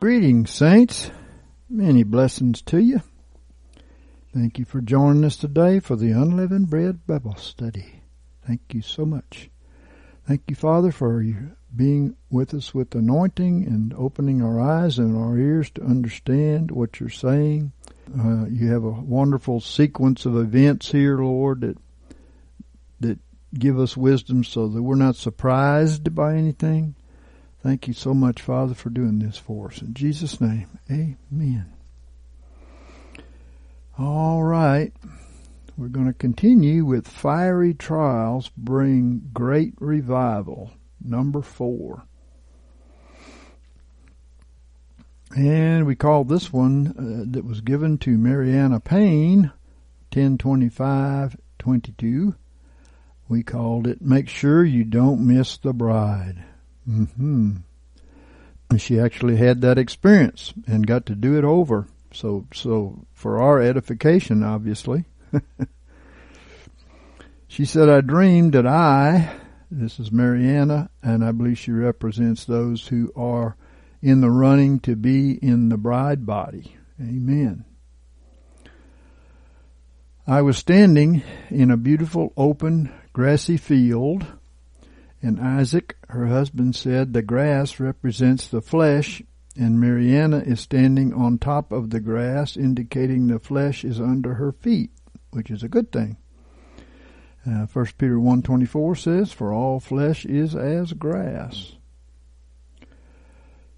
Greetings, saints. Many blessings to you. Thank you for joining us today for the Unleavened Bread Bible Study. Thank you so much. Thank you, Father, for being with us with anointing and opening our eyes and our ears to understand what you're saying. Uh, you have a wonderful sequence of events here, Lord, that that give us wisdom so that we're not surprised by anything. Thank you so much, Father, for doing this for us. In Jesus' name, amen. All right. We're going to continue with Fiery Trials Bring Great Revival, number four. And we call this one uh, that was given to Mariana Payne, 102522. We called it Make Sure You Don't Miss the Bride. Hmm She actually had that experience and got to do it over. So, so for our edification, obviously. she said, I dreamed that I, this is Mariana, and I believe she represents those who are in the running to be in the bride body. Amen. I was standing in a beautiful open grassy field, and Isaac, her husband, said the grass represents the flesh, and Mariana is standing on top of the grass, indicating the flesh is under her feet, which is a good thing. Uh, 1 Peter 1.24 says, For all flesh is as grass.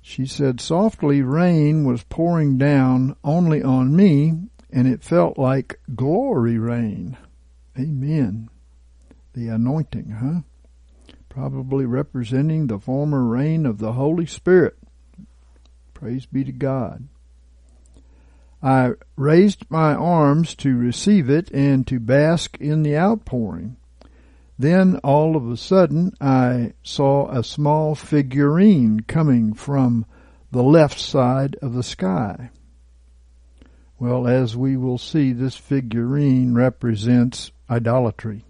She said, Softly rain was pouring down only on me, and it felt like glory rain. Amen. The anointing, huh? Probably representing the former rain of the Holy Spirit. Praise be to God. I raised my arms to receive it and to bask in the outpouring. Then all of a sudden I saw a small figurine coming from the left side of the sky. Well, as we will see, this figurine represents idolatry.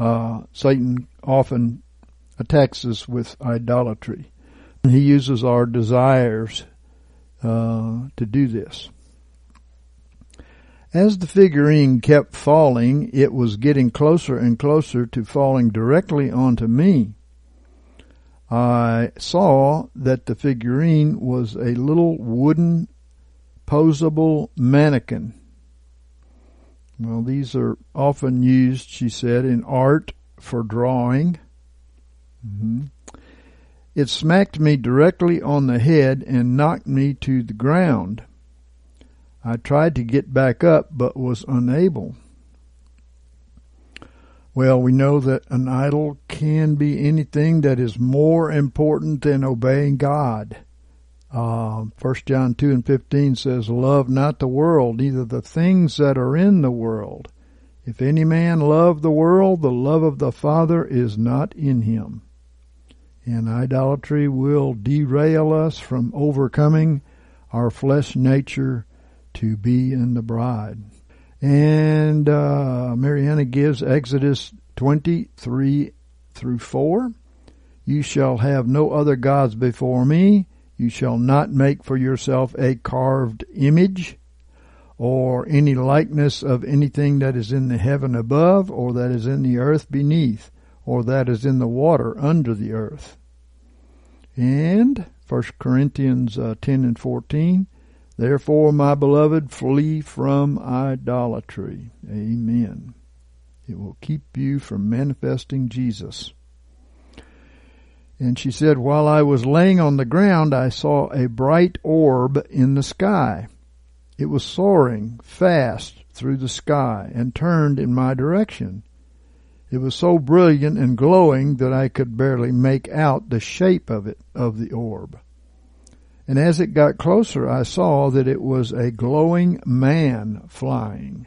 Uh, Satan often attacks us with idolatry. He uses our desires uh, to do this. As the figurine kept falling, it was getting closer and closer to falling directly onto me. I saw that the figurine was a little wooden posable mannequin. Well, these are often used, she said, in art for drawing. Mm-hmm. It smacked me directly on the head and knocked me to the ground. I tried to get back up but was unable. Well, we know that an idol can be anything that is more important than obeying God. Uh, 1 John 2 and 15 says, Love not the world, neither the things that are in the world. If any man love the world, the love of the Father is not in him. And idolatry will derail us from overcoming our flesh nature to be in the bride. And uh, Mariana gives Exodus 23 through 4. You shall have no other gods before me. You shall not make for yourself a carved image or any likeness of anything that is in the heaven above or that is in the earth beneath or that is in the water under the earth. And 1 Corinthians uh, 10 and 14, Therefore, my beloved, flee from idolatry. Amen. It will keep you from manifesting Jesus. And she said, While I was laying on the ground, I saw a bright orb in the sky. It was soaring fast through the sky and turned in my direction. It was so brilliant and glowing that I could barely make out the shape of it, of the orb. And as it got closer, I saw that it was a glowing man flying.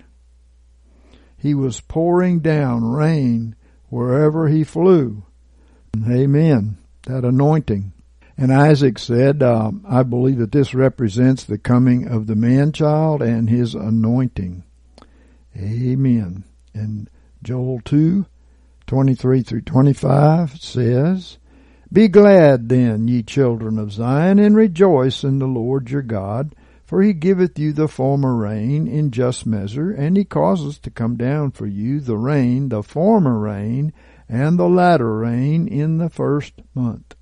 He was pouring down rain wherever he flew. Amen. That anointing. And Isaac said, um, I believe that this represents the coming of the man child and his anointing. Amen. And Joel 2, 23 through 25 says, Be glad then, ye children of Zion, and rejoice in the Lord your God, for he giveth you the former rain in just measure, and he causes to come down for you the rain, the former rain, and the latter rain in the first month.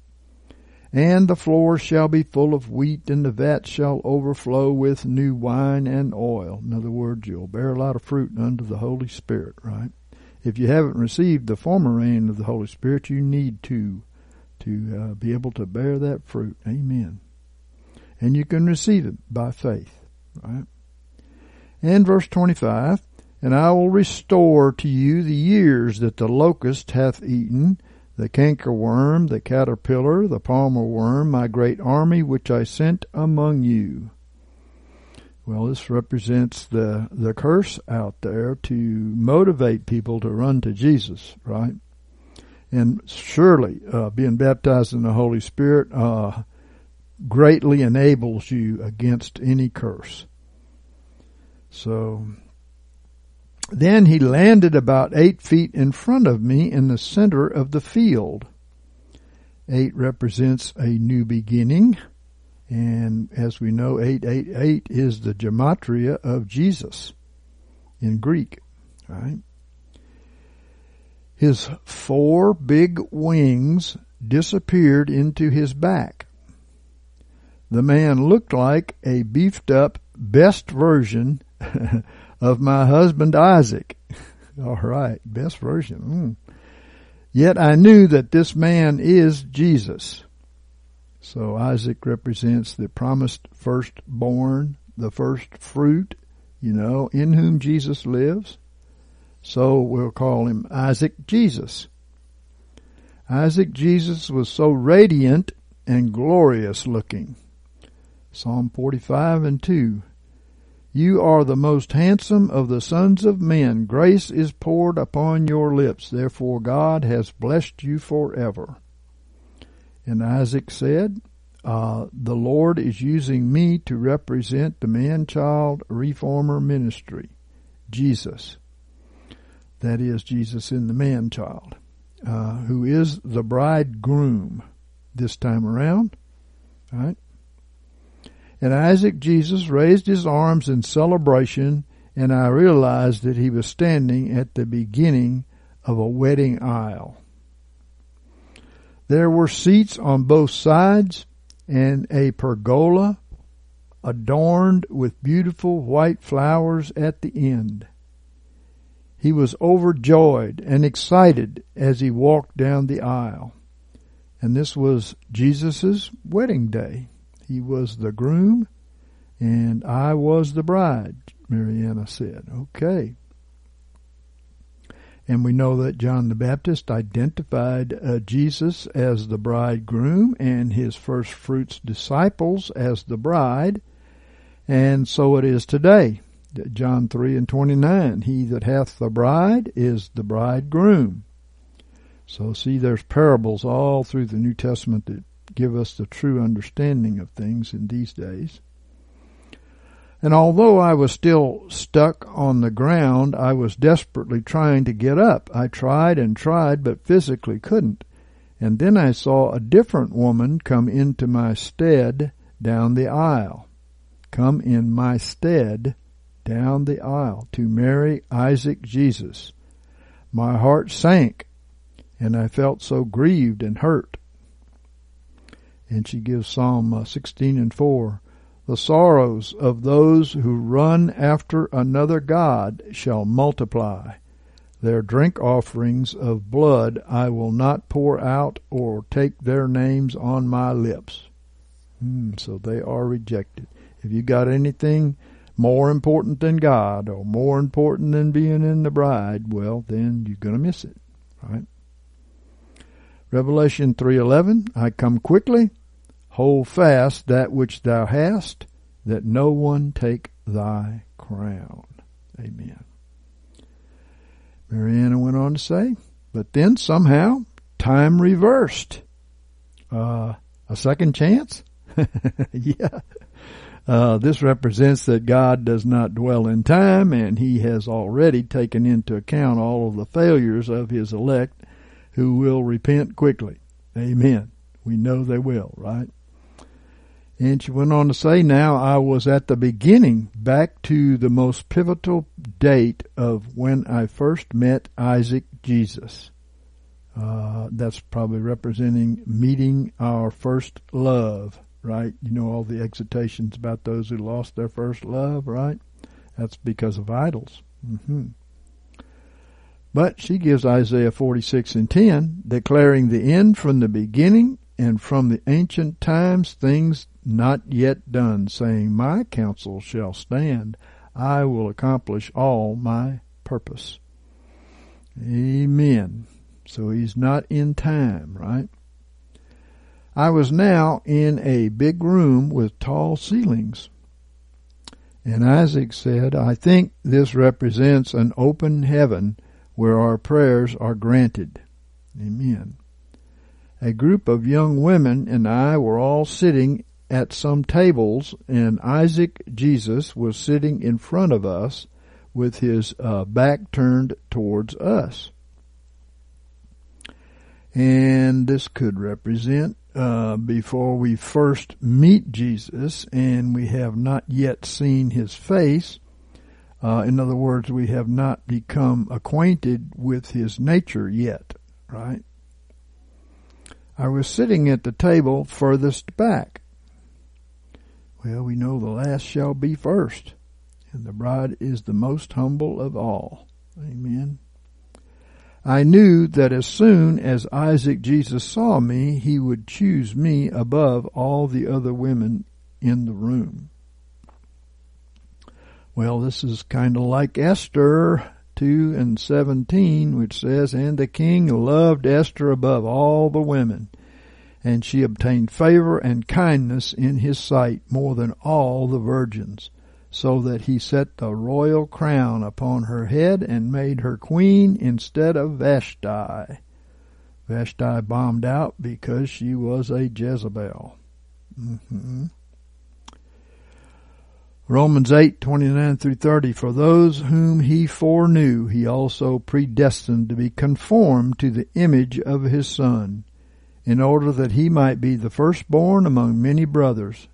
And the floor shall be full of wheat, and the vat shall overflow with new wine and oil. In other words, you'll bear a lot of fruit under the Holy Spirit, right? If you haven't received the former rain of the Holy Spirit, you need to to uh, be able to bear that fruit. Amen. And you can receive it by faith, right? And verse 25, and I will restore to you the years that the locust hath eaten, the cankerworm, the caterpillar, the palmer worm, my great army which I sent among you. Well, this represents the, the curse out there to motivate people to run to Jesus, right? And surely, uh, being baptized in the Holy Spirit, uh, greatly enables you against any curse. So, then he landed about eight feet in front of me in the center of the field. Eight represents a new beginning, and as we know, 888 is the gematria of Jesus in Greek, right? His four big wings disappeared into his back. The man looked like a beefed up best version of my husband Isaac. All right, best version. Mm. Yet I knew that this man is Jesus. So Isaac represents the promised firstborn, the first fruit, you know, in whom Jesus lives. So we'll call him Isaac Jesus. Isaac Jesus was so radiant and glorious looking. Psalm 45 and 2. You are the most handsome of the sons of men. Grace is poured upon your lips. Therefore God has blessed you forever. And Isaac said, uh, the Lord is using me to represent the man-child reformer ministry, Jesus. That is Jesus in the man-child, uh, who is the bridegroom this time around, right? And Isaac Jesus raised his arms in celebration, and I realized that he was standing at the beginning of a wedding aisle. There were seats on both sides and a pergola adorned with beautiful white flowers at the end. He was overjoyed and excited as he walked down the aisle. And this was Jesus' wedding day. He was the groom and I was the bride, Mariana said. Okay. And we know that John the Baptist identified uh, Jesus as the bridegroom and his first fruits disciples as the bride. And so it is today. John 3 and 29. He that hath the bride is the bridegroom. So see, there's parables all through the New Testament that give us the true understanding of things in these days. And although I was still stuck on the ground, I was desperately trying to get up. I tried and tried, but physically couldn't. And then I saw a different woman come into my stead down the aisle. Come in my stead down the aisle to marry Isaac Jesus. My heart sank, and I felt so grieved and hurt and she gives Psalm uh, 16 and 4. The sorrows of those who run after another God shall multiply. Their drink offerings of blood I will not pour out or take their names on my lips. Hmm, so they are rejected. If you got anything more important than God or more important than being in the bride, well, then you're going to miss it. right? Revelation 3:11 I come quickly hold fast that which thou hast that no one take thy crown. Amen. Mariana went on to say, but then somehow time reversed. Uh, a second chance? yeah. Uh, this represents that God does not dwell in time and he has already taken into account all of the failures of his elect who will repent quickly. Amen. We know they will, right? And she went on to say, now I was at the beginning, back to the most pivotal date of when I first met Isaac Jesus. Uh, that's probably representing meeting our first love, right? You know all the exhortations about those who lost their first love, right? That's because of idols. Mm-hmm. But she gives Isaiah 46 and 10, declaring the end from the beginning and from the ancient times things not yet done, saying, My counsel shall stand. I will accomplish all my purpose. Amen. So he's not in time, right? I was now in a big room with tall ceilings. And Isaac said, I think this represents an open heaven where our prayers are granted. Amen. A group of young women and I were all sitting at some tables, and Isaac Jesus was sitting in front of us with his uh, back turned towards us. And this could represent uh, before we first meet Jesus and we have not yet seen his face. Uh, in other words, we have not become acquainted with his nature yet, right? I was sitting at the table furthest back. Well, we know the last shall be first, and the bride is the most humble of all. Amen. I knew that as soon as Isaac Jesus saw me, he would choose me above all the other women in the room. Well, this is kind of like Esther 2 and 17, which says, And the king loved Esther above all the women and she obtained favor and kindness in his sight more than all the virgins, so that he set the royal crown upon her head and made her queen instead of Vashti. Vashti bombed out because she was a Jezebel. Mm-hmm. Romans 8, 29 through 30. For those whom he foreknew, he also predestined to be conformed to the image of his son in order that he might be the firstborn among many brothers.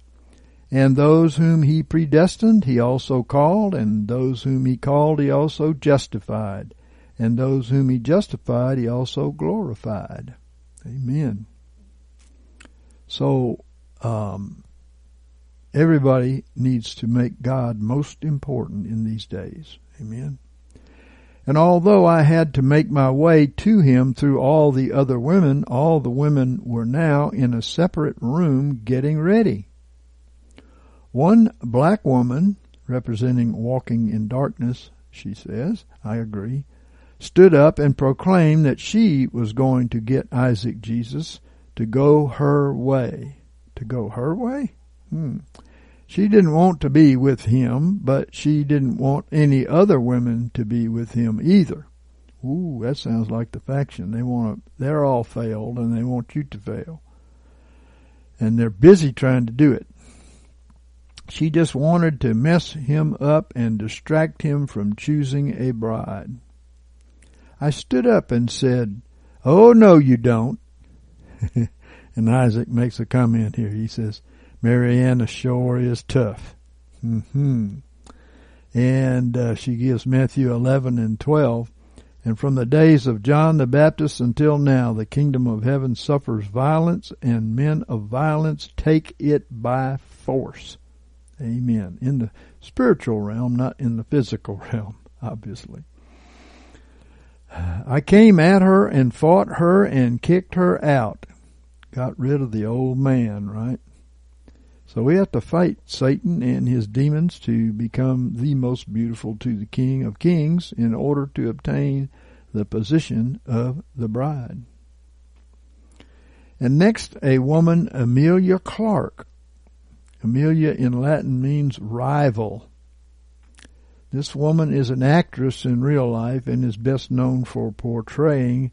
And those whom he predestined, he also called, and those whom he called, he also justified, and those whom he justified, he also glorified. Amen. So, um, everybody needs to make God most important in these days. Amen. And although I had to make my way to him through all the other women, all the women were now in a separate room getting ready. One black woman, representing walking in darkness, she says, I agree, stood up and proclaimed that she was going to get Isaac Jesus to go her way. To go her way? Hmm. She didn't want to be with him, but she didn't want any other women to be with him either. Ooh, that sounds like the faction. They want to, they're all failed and they want you to fail. And they're busy trying to do it. She just wanted to mess him up and distract him from choosing a bride. I stood up and said, Oh no you don't. and Isaac makes a comment here. He says, Mariana sure is tough. hmm And uh, she gives Matthew 11 and 12. And from the days of John the Baptist until now, the kingdom of heaven suffers violence, and men of violence take it by force. Amen. In the spiritual realm, not in the physical realm, obviously. I came at her and fought her and kicked her out. Got rid of the old man, right? So we have to fight Satan and his demons to become the most beautiful to the King of Kings in order to obtain the position of the bride. And next, a woman, Amelia Clarke. Amelia in Latin means rival. This woman is an actress in real life and is best known for portraying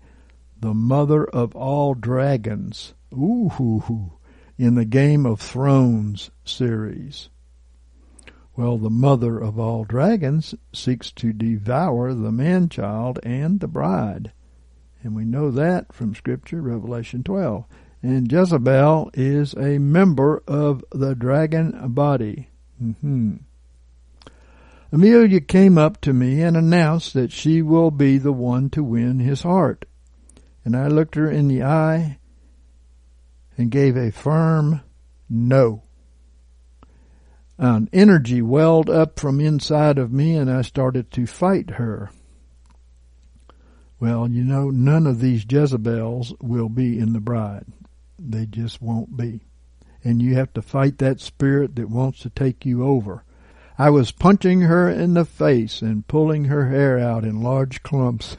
the mother of all dragons. Ooh, in the Game of Thrones series. Well, the mother of all dragons seeks to devour the man child and the bride. And we know that from Scripture, Revelation 12. And Jezebel is a member of the dragon body. Mm-hmm. Emilia came up to me and announced that she will be the one to win his heart. And I looked her in the eye and gave a firm no. An energy welled up from inside of me and I started to fight her. Well, you know, none of these Jezebels will be in the bride. They just won't be. And you have to fight that spirit that wants to take you over. I was punching her in the face and pulling her hair out in large clumps.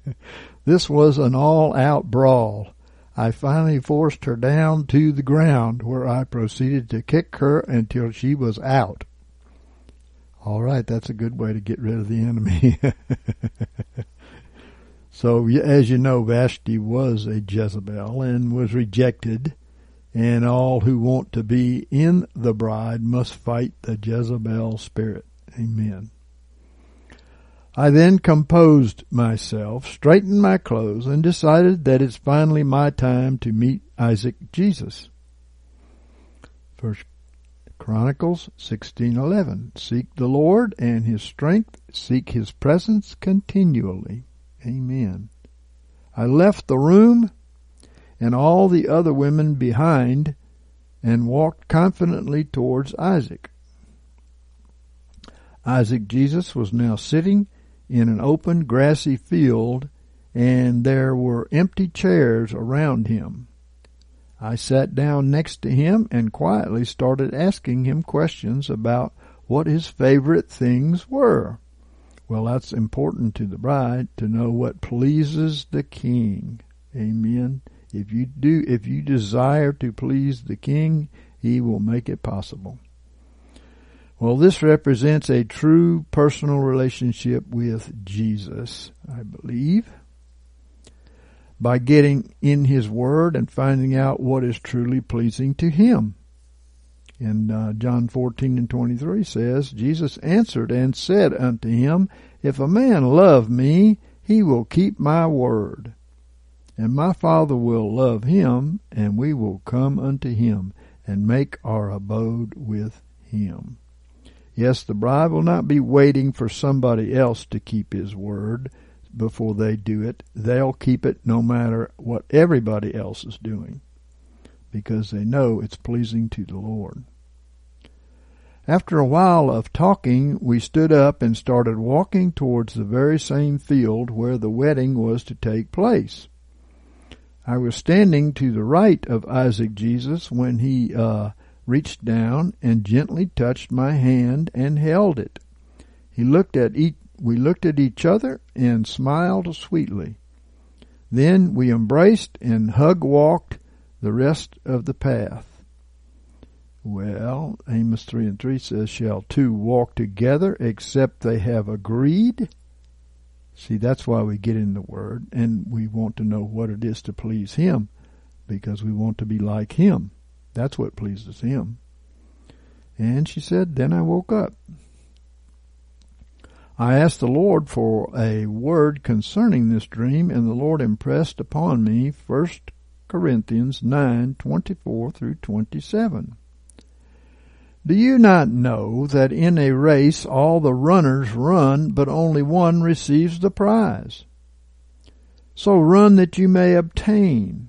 this was an all out brawl. I finally forced her down to the ground where I proceeded to kick her until she was out. All right, that's a good way to get rid of the enemy. so, as you know, Vashti was a Jezebel and was rejected and all who want to be in the bride must fight the Jezebel spirit. Amen. I then composed myself, straightened my clothes, and decided that it's finally my time to meet Isaac Jesus. First Chronicles 16:11 Seek the Lord and his strength, seek his presence continually. Amen. I left the room and all the other women behind and walked confidently towards Isaac. Isaac Jesus was now sitting in an open grassy field and there were empty chairs around him. I sat down next to him and quietly started asking him questions about what his favorite things were. Well, that's important to the bride to know what pleases the king. Amen. If you do, if you desire to please the king, he will make it possible. Well, this represents a true personal relationship with Jesus, I believe. By getting in His Word and finding out what is truly pleasing to Him. And uh, John 14 and 23 says, Jesus answered and said unto him, If a man love me, he will keep my word and my Father will love him, and we will come unto him, and make our abode with him. Yes, the bride will not be waiting for somebody else to keep his word before they do it. They'll keep it no matter what everybody else is doing, because they know it's pleasing to the Lord. After a while of talking, we stood up and started walking towards the very same field where the wedding was to take place. I was standing to the right of Isaac Jesus when he uh, reached down and gently touched my hand and held it. He looked at each, we looked at each other and smiled sweetly. Then we embraced and hug walked the rest of the path. Well, Amos 3 and 3 says, Shall two walk together except they have agreed? See, that's why we get in the Word, and we want to know what it is to please Him, because we want to be like Him. That's what pleases Him. And she said, Then I woke up. I asked the Lord for a word concerning this dream, and the Lord impressed upon me First Corinthians nine twenty four through twenty seven. Do you not know that in a race all the runners run, but only one receives the prize? So run that you may obtain.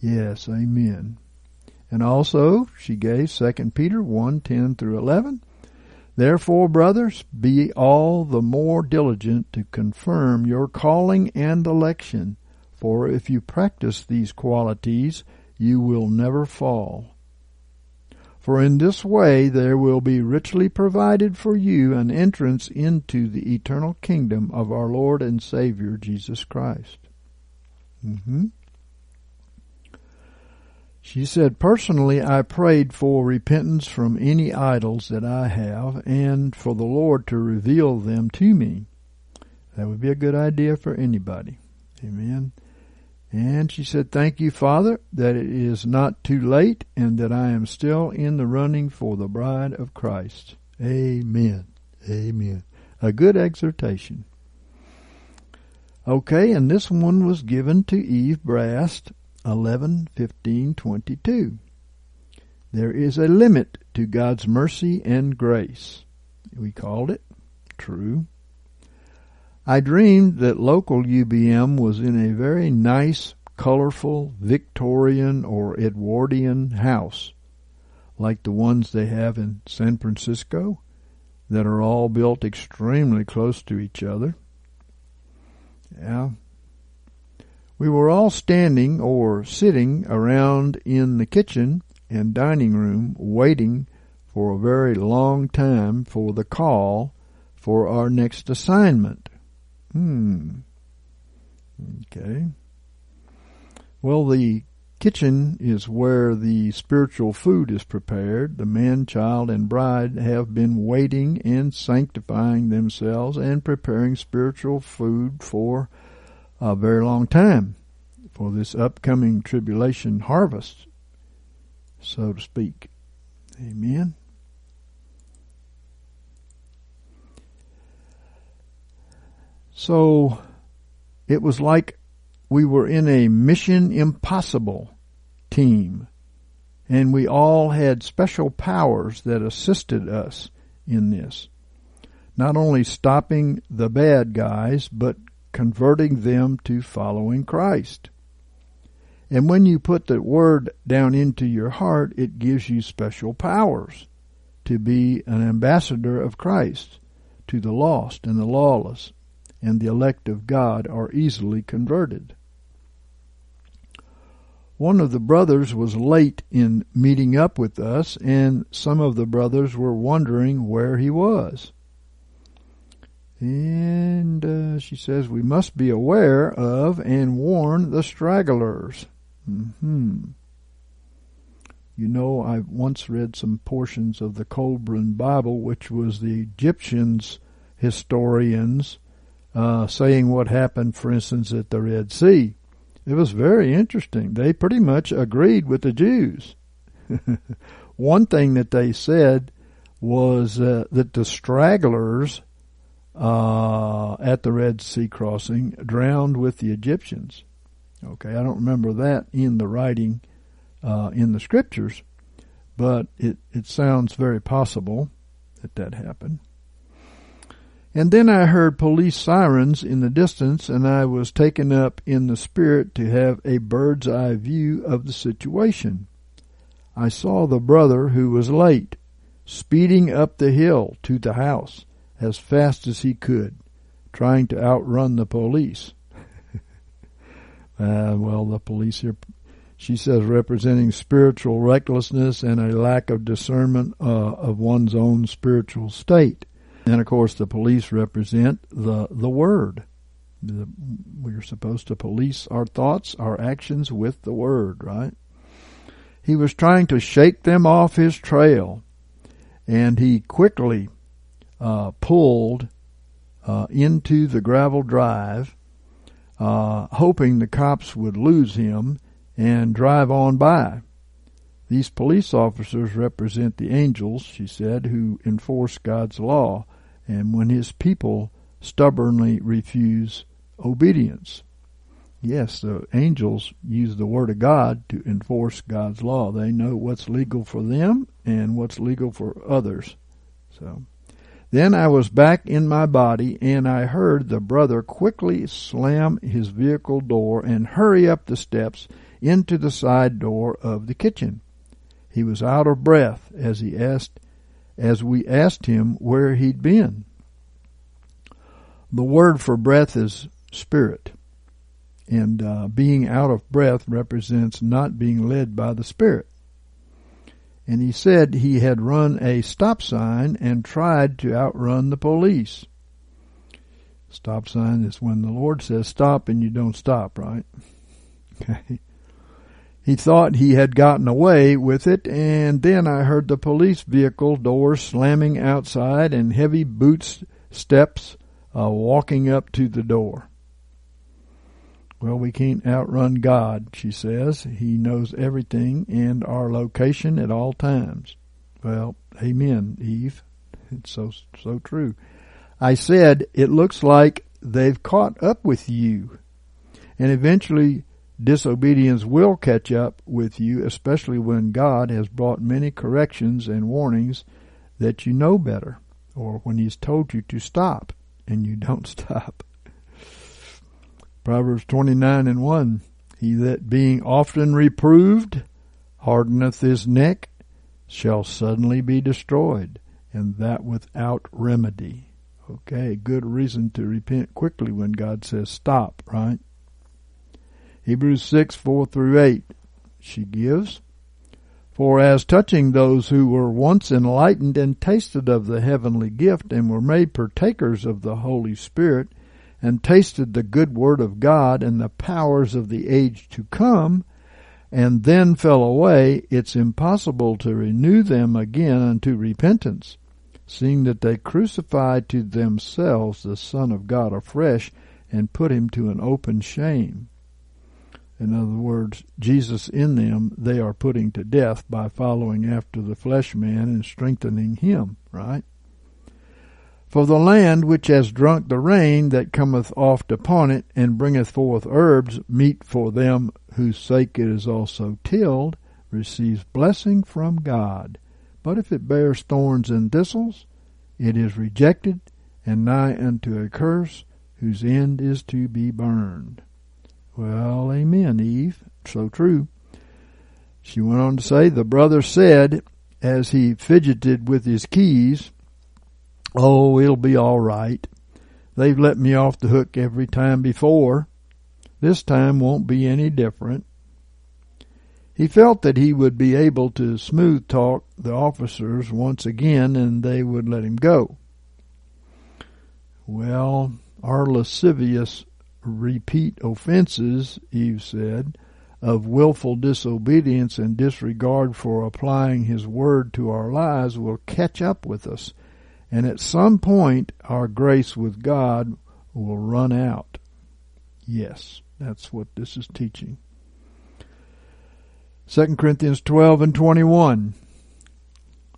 Yes, amen. And also, she gave 2 Peter 1 10 through 11. Therefore, brothers, be all the more diligent to confirm your calling and election, for if you practice these qualities, you will never fall. For in this way there will be richly provided for you an entrance into the eternal kingdom of our Lord and Savior Jesus Christ. Mm-hmm. She said, Personally, I prayed for repentance from any idols that I have and for the Lord to reveal them to me. That would be a good idea for anybody. Amen. And she said, Thank you, Father, that it is not too late and that I am still in the running for the bride of Christ. Amen. Amen. A good exhortation. Okay, and this one was given to Eve Brast, 11, 15, 22. There is a limit to God's mercy and grace. We called it true. I dreamed that local UBM was in a very nice, colorful Victorian or Edwardian house, like the ones they have in San Francisco, that are all built extremely close to each other. Yeah. We were all standing or sitting around in the kitchen and dining room waiting for a very long time for the call for our next assignment. Hmm. Okay. Well, the kitchen is where the spiritual food is prepared. The man, child, and bride have been waiting and sanctifying themselves and preparing spiritual food for a very long time for this upcoming tribulation harvest, so to speak. Amen. So it was like we were in a Mission Impossible team, and we all had special powers that assisted us in this. Not only stopping the bad guys, but converting them to following Christ. And when you put the word down into your heart, it gives you special powers to be an ambassador of Christ to the lost and the lawless and the elect of God are easily converted. One of the brothers was late in meeting up with us, and some of the brothers were wondering where he was. And uh, she says, We must be aware of and warn the stragglers. Hmm. You know, I once read some portions of the Kolbrin Bible, which was the Egyptians' historians uh, saying what happened, for instance, at the Red Sea. It was very interesting. They pretty much agreed with the Jews. One thing that they said was uh, that the stragglers uh, at the Red Sea crossing drowned with the Egyptians. Okay, I don't remember that in the writing uh, in the scriptures, but it, it sounds very possible that that happened. And then I heard police sirens in the distance, and I was taken up in the spirit to have a bird's eye view of the situation. I saw the brother who was late speeding up the hill to the house as fast as he could, trying to outrun the police. uh, well, the police here, she says, representing spiritual recklessness and a lack of discernment uh, of one's own spiritual state. And of course, the police represent the the word. The, we're supposed to police our thoughts, our actions with the word, right? He was trying to shake them off his trail, and he quickly uh, pulled uh, into the gravel drive, uh, hoping the cops would lose him and drive on by. These police officers represent the angels, she said, who enforce God's law and when his people stubbornly refuse obedience. Yes, the angels use the word of God to enforce God's law. They know what's legal for them and what's legal for others. So then I was back in my body and I heard the brother quickly slam his vehicle door and hurry up the steps into the side door of the kitchen. He was out of breath as he asked as we asked him where he'd been. The word for breath is spirit. And uh, being out of breath represents not being led by the Spirit. And he said he had run a stop sign and tried to outrun the police. Stop sign is when the Lord says stop and you don't stop, right? Okay. He thought he had gotten away with it, and then I heard the police vehicle doors slamming outside and heavy boots steps uh, walking up to the door. Well, we can't outrun God, she says. He knows everything and our location at all times. Well, amen, Eve. It's so, so true. I said, it looks like they've caught up with you. And eventually disobedience will catch up with you, especially when God has brought many corrections and warnings that you know better, or when He's told you to stop and you don't stop. Proverbs 29 and 1. He that being often reproved hardeneth his neck shall suddenly be destroyed, and that without remedy. Okay, good reason to repent quickly when God says stop, right? Hebrews 6, 4 through 8. She gives. For as touching those who were once enlightened and tasted of the heavenly gift and were made partakers of the Holy Spirit, and tasted the good word of God and the powers of the age to come, and then fell away, it's impossible to renew them again unto repentance, seeing that they crucified to themselves the Son of God afresh and put him to an open shame. In other words, Jesus in them they are putting to death by following after the flesh man and strengthening him, right? For the land which has drunk the rain that cometh oft upon it, and bringeth forth herbs, meet for them whose sake it is also tilled, receives blessing from God. But if it bears thorns and thistles, it is rejected, and nigh unto a curse, whose end is to be burned. Well, amen, Eve. So true. She went on to say, The brother said, as he fidgeted with his keys, Oh, it'll be all right. They've let me off the hook every time before. This time won't be any different. He felt that he would be able to smooth talk the officers once again and they would let him go. Well, our lascivious repeat offenses, Eve said, of willful disobedience and disregard for applying his word to our lives will catch up with us and at some point, our grace with God will run out. Yes, that's what this is teaching. 2 Corinthians 12 and 21.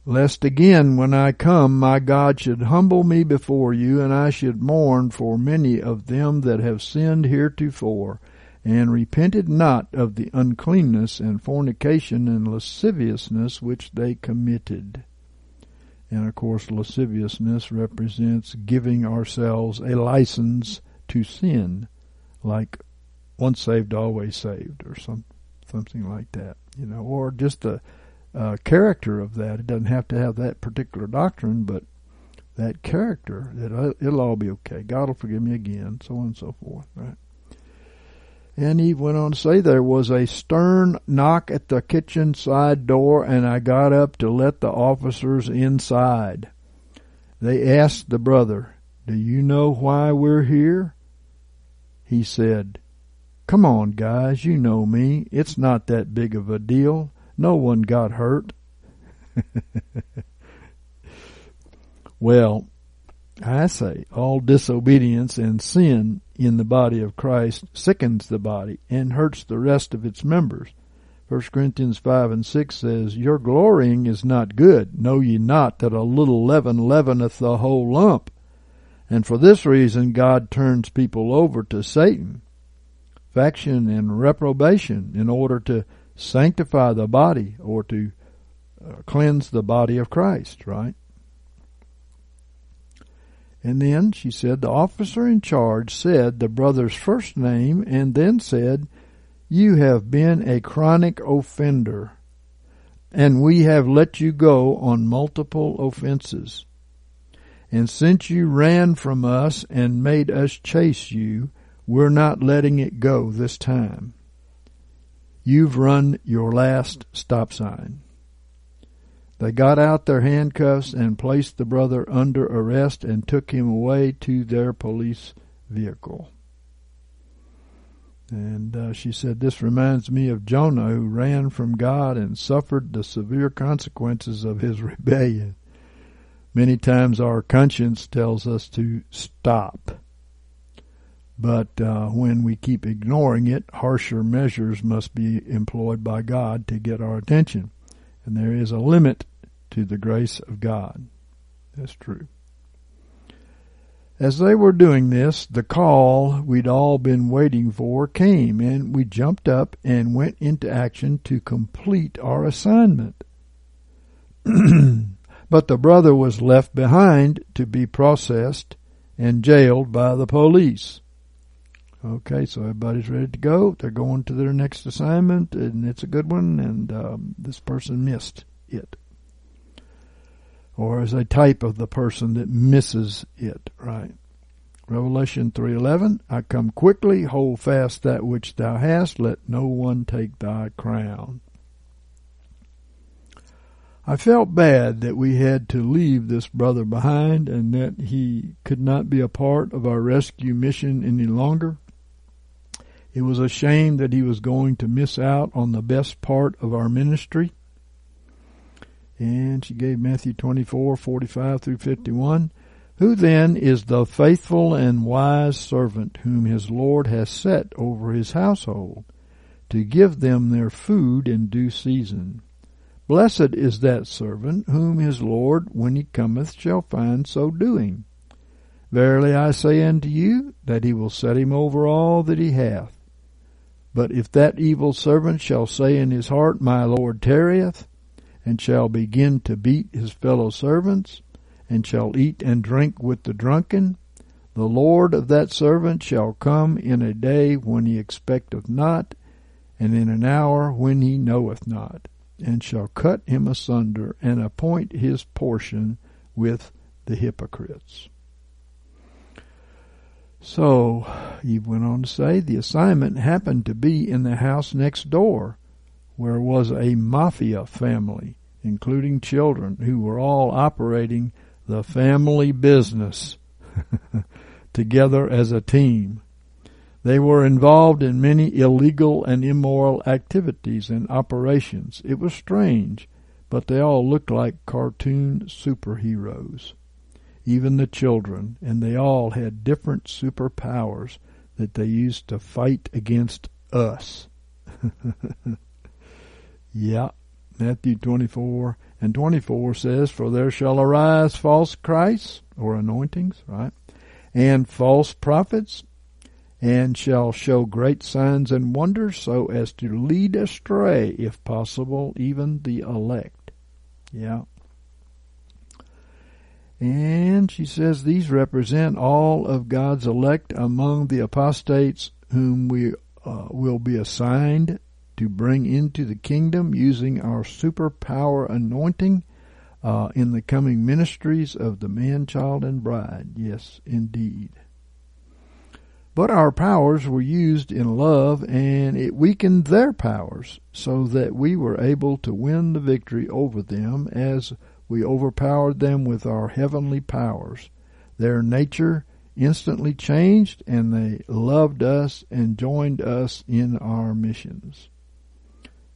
Lest again, when I come, my God should humble me before you, and I should mourn for many of them that have sinned heretofore, and repented not of the uncleanness and fornication and lasciviousness which they committed. And of course, lasciviousness represents giving ourselves a license to sin, like once saved, always saved, or some something like that, you know, or just a, character of that. It doesn't have to have that particular doctrine, but that character that oh, it'll all be okay. God will forgive me again, so on and so forth, right? And he went on to say there was a stern knock at the kitchen side door, and I got up to let the officers inside. They asked the brother, Do you know why we're here? He said, Come on, guys, you know me. It's not that big of a deal. No one got hurt. well, I say all disobedience and sin in the body of Christ sickens the body and hurts the rest of its members. 1 Corinthians 5 and 6 says, Your glorying is not good. Know ye not that a little leaven leaveneth the whole lump? And for this reason God turns people over to Satan, faction and reprobation, in order to sanctify the body or to uh, cleanse the body of Christ, right? And then she said the officer in charge said the brother's first name and then said, You have been a chronic offender, and we have let you go on multiple offenses. And since you ran from us and made us chase you, we're not letting it go this time. You've run your last stop sign. They got out their handcuffs and placed the brother under arrest and took him away to their police vehicle. And uh, she said, This reminds me of Jonah who ran from God and suffered the severe consequences of his rebellion. Many times our conscience tells us to stop. But uh, when we keep ignoring it, harsher measures must be employed by God to get our attention. And there is a limit to the grace of God. That's true. As they were doing this, the call we'd all been waiting for came, and we jumped up and went into action to complete our assignment. but the brother was left behind to be processed and jailed by the police. Okay, so everybody's ready to go. They're going to their next assignment, and it's a good one, and um, this person missed it or as a type of the person that misses it, right? Revelation 3:11 I come quickly hold fast that which thou hast let no one take thy crown. I felt bad that we had to leave this brother behind and that he could not be a part of our rescue mission any longer. It was a shame that he was going to miss out on the best part of our ministry. And she gave Matthew 24, 45 through 51. Who then is the faithful and wise servant whom his Lord has set over his household to give them their food in due season? Blessed is that servant whom his Lord, when he cometh, shall find so doing. Verily I say unto you, that he will set him over all that he hath. But if that evil servant shall say in his heart, My Lord tarrieth, and shall begin to beat his fellow servants, and shall eat and drink with the drunken. The Lord of that servant shall come in a day when he expecteth not, and in an hour when he knoweth not, and shall cut him asunder, and appoint his portion with the hypocrites. So, he went on to say, the assignment happened to be in the house next door, where was a mafia family, including children, who were all operating the family business together as a team. They were involved in many illegal and immoral activities and operations. It was strange, but they all looked like cartoon superheroes. Even the children, and they all had different superpowers that they used to fight against us. Yeah, Matthew 24 and 24 says, For there shall arise false Christs, or anointings, right? And false prophets, and shall show great signs and wonders, so as to lead astray, if possible, even the elect. Yeah. And she says these represent all of God's elect among the apostates whom we uh, will be assigned to bring into the kingdom using our superpower anointing uh, in the coming ministries of the man, child, and bride. Yes, indeed. But our powers were used in love, and it weakened their powers, so that we were able to win the victory over them as we overpowered them with our heavenly powers. Their nature instantly changed, and they loved us and joined us in our missions.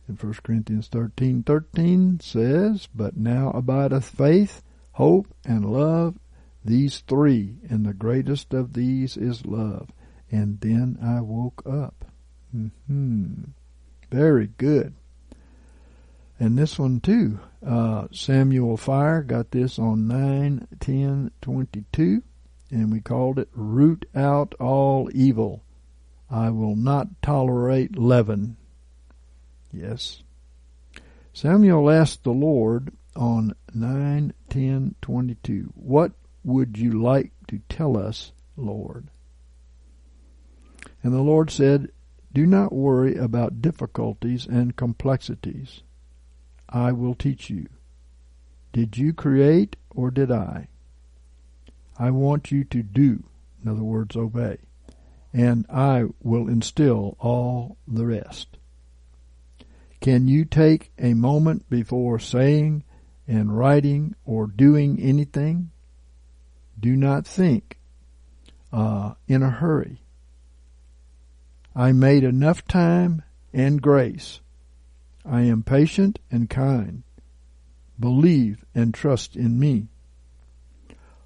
And 1 Corinthians thirteen thirteen says, But now abideth faith, hope, and love, these three, and the greatest of these is love. And then I woke up. hmm Very good. And this one too, uh, Samuel Fire got this on nine ten twenty two, and we called it Root Out All Evil. I will not tolerate leaven. Yes. Samuel asked the Lord on 9 10 22, What would you like to tell us, Lord? And the Lord said, Do not worry about difficulties and complexities. I will teach you. Did you create or did I? I want you to do, in other words, obey, and I will instill all the rest. Can you take a moment before saying and writing or doing anything? Do not think uh, in a hurry. I made enough time and grace. I am patient and kind. Believe and trust in me.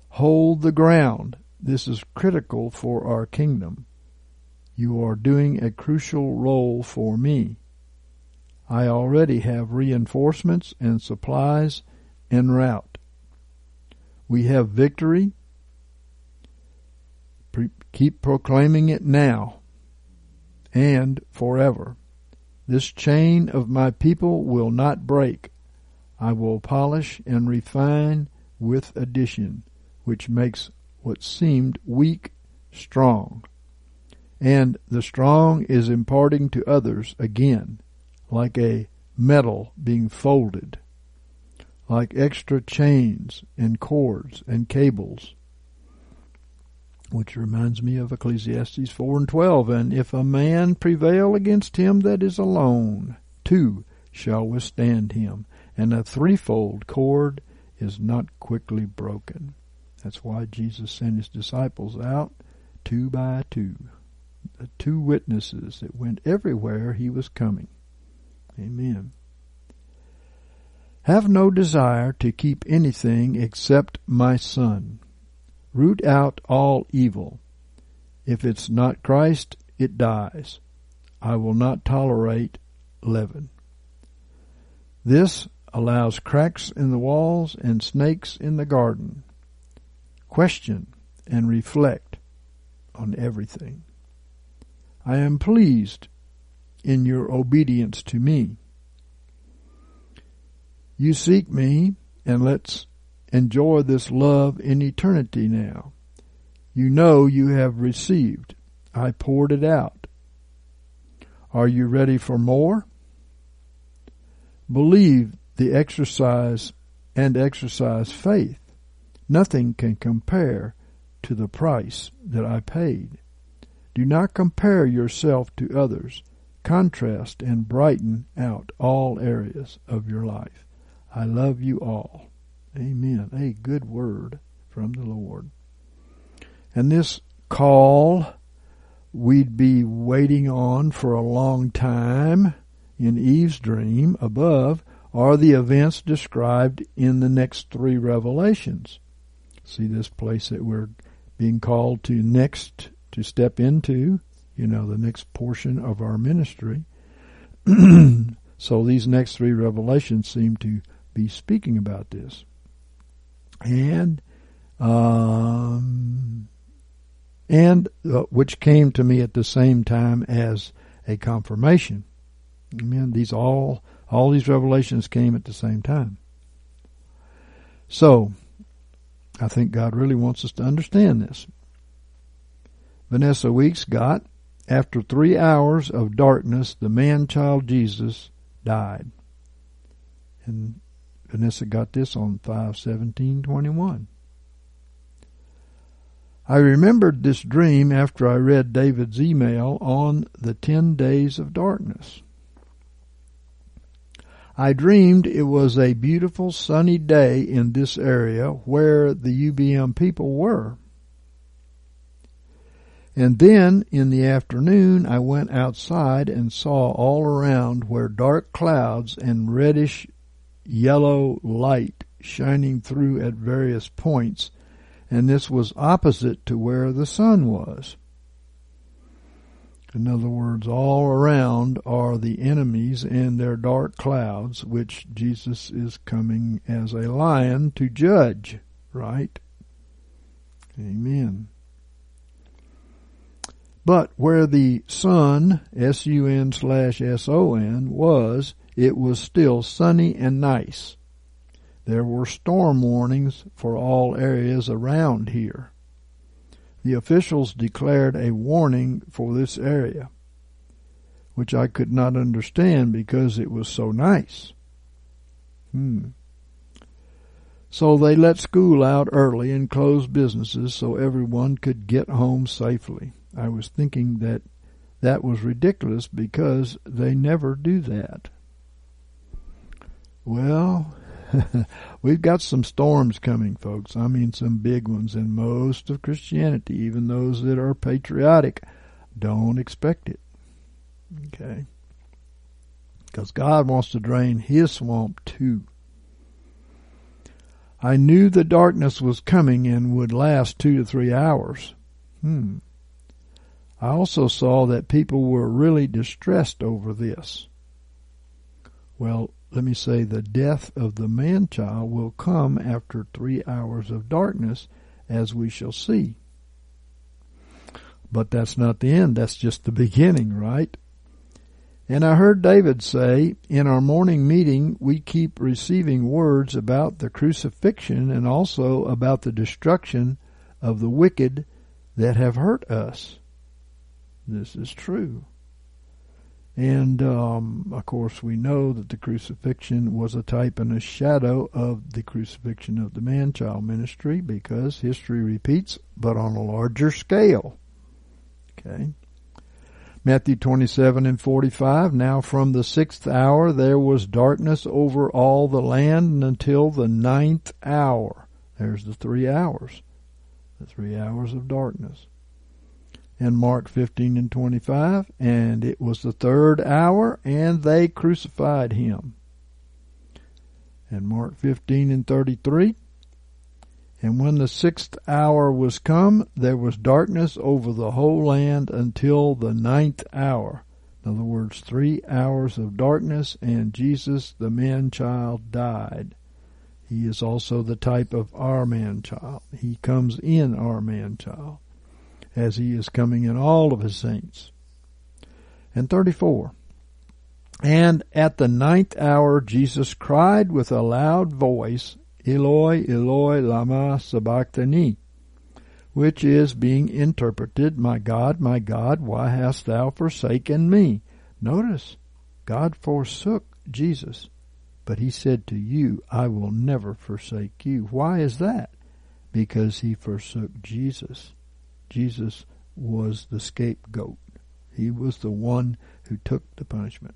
Hold the ground. This is critical for our kingdom. You are doing a crucial role for me. I already have reinforcements and supplies en route. We have victory. Pre- keep proclaiming it now and forever. This chain of my people will not break. I will polish and refine with addition, which makes what seemed weak strong. And the strong is imparting to others again, like a metal being folded, like extra chains and cords and cables which reminds me of Ecclesiastes 4 and 12. And if a man prevail against him that is alone, two shall withstand him, and a threefold cord is not quickly broken. That's why Jesus sent his disciples out two by two, the two witnesses that went everywhere he was coming. Amen. Have no desire to keep anything except my son Root out all evil. If it's not Christ, it dies. I will not tolerate leaven. This allows cracks in the walls and snakes in the garden. Question and reflect on everything. I am pleased in your obedience to me. You seek me, and let's enjoy this love in eternity now. You know you have received. I poured it out. Are you ready for more? Believe the exercise and exercise faith. Nothing can compare to the price that I paid. Do not compare yourself to others. Contrast and brighten out all areas of your life. I love you all. Amen. A good word from the Lord. And this call we'd be waiting on for a long time in Eve's dream above are the events described in the next three revelations. See this place that we're being called to next to step into, you know, the next portion of our ministry. so these next three revelations seem to be speaking about this and um, and uh, which came to me at the same time as a confirmation. Amen. These all all these revelations came at the same time. So, I think God really wants us to understand this. Vanessa Weeks got, after three hours of darkness, the man child Jesus died. And Vanessa got this on 51721. I remembered this dream after I read David's email on the 10 days of darkness. I dreamed it was a beautiful sunny day in this area where the UBM people were. And then in the afternoon I went outside and saw all around where dark clouds and reddish yellow light shining through at various points, and this was opposite to where the sun was. In other words, all around are the enemies and their dark clouds, which Jesus is coming as a lion to judge, right? Amen. But where the sun, S-U-N slash S-O-N, was, it was still sunny and nice. There were storm warnings for all areas around here. The officials declared a warning for this area, which I could not understand because it was so nice. Hmm. So they let school out early and closed businesses so everyone could get home safely. I was thinking that that was ridiculous because they never do that. Well, we've got some storms coming, folks. I mean, some big ones, and most of Christianity, even those that are patriotic, don't expect it. Okay? Because God wants to drain His swamp too. I knew the darkness was coming and would last two to three hours. Hmm. I also saw that people were really distressed over this. Well, let me say the death of the man child will come after three hours of darkness, as we shall see. But that's not the end, that's just the beginning, right? And I heard David say, in our morning meeting, we keep receiving words about the crucifixion and also about the destruction of the wicked that have hurt us. This is true. And um, of course, we know that the crucifixion was a type and a shadow of the crucifixion of the man child ministry because history repeats, but on a larger scale. Okay. Matthew 27 and 45. Now from the sixth hour there was darkness over all the land until the ninth hour. There's the three hours. The three hours of darkness in Mark 15 and 25, and it was the third hour, and they crucified him. And Mark 15 and 33, and when the sixth hour was come, there was darkness over the whole land until the ninth hour. In other words, three hours of darkness, and Jesus, the man child, died. He is also the type of our man child. He comes in our man child as he is coming in all of his saints. And 34. And at the ninth hour Jesus cried with a loud voice, Eloi, Eloi, lama sabachthani, which is being interpreted, My God, my God, why hast thou forsaken me? Notice, God forsook Jesus, but he said to you, I will never forsake you. Why is that? Because he forsook Jesus. Jesus was the scapegoat. He was the one who took the punishment.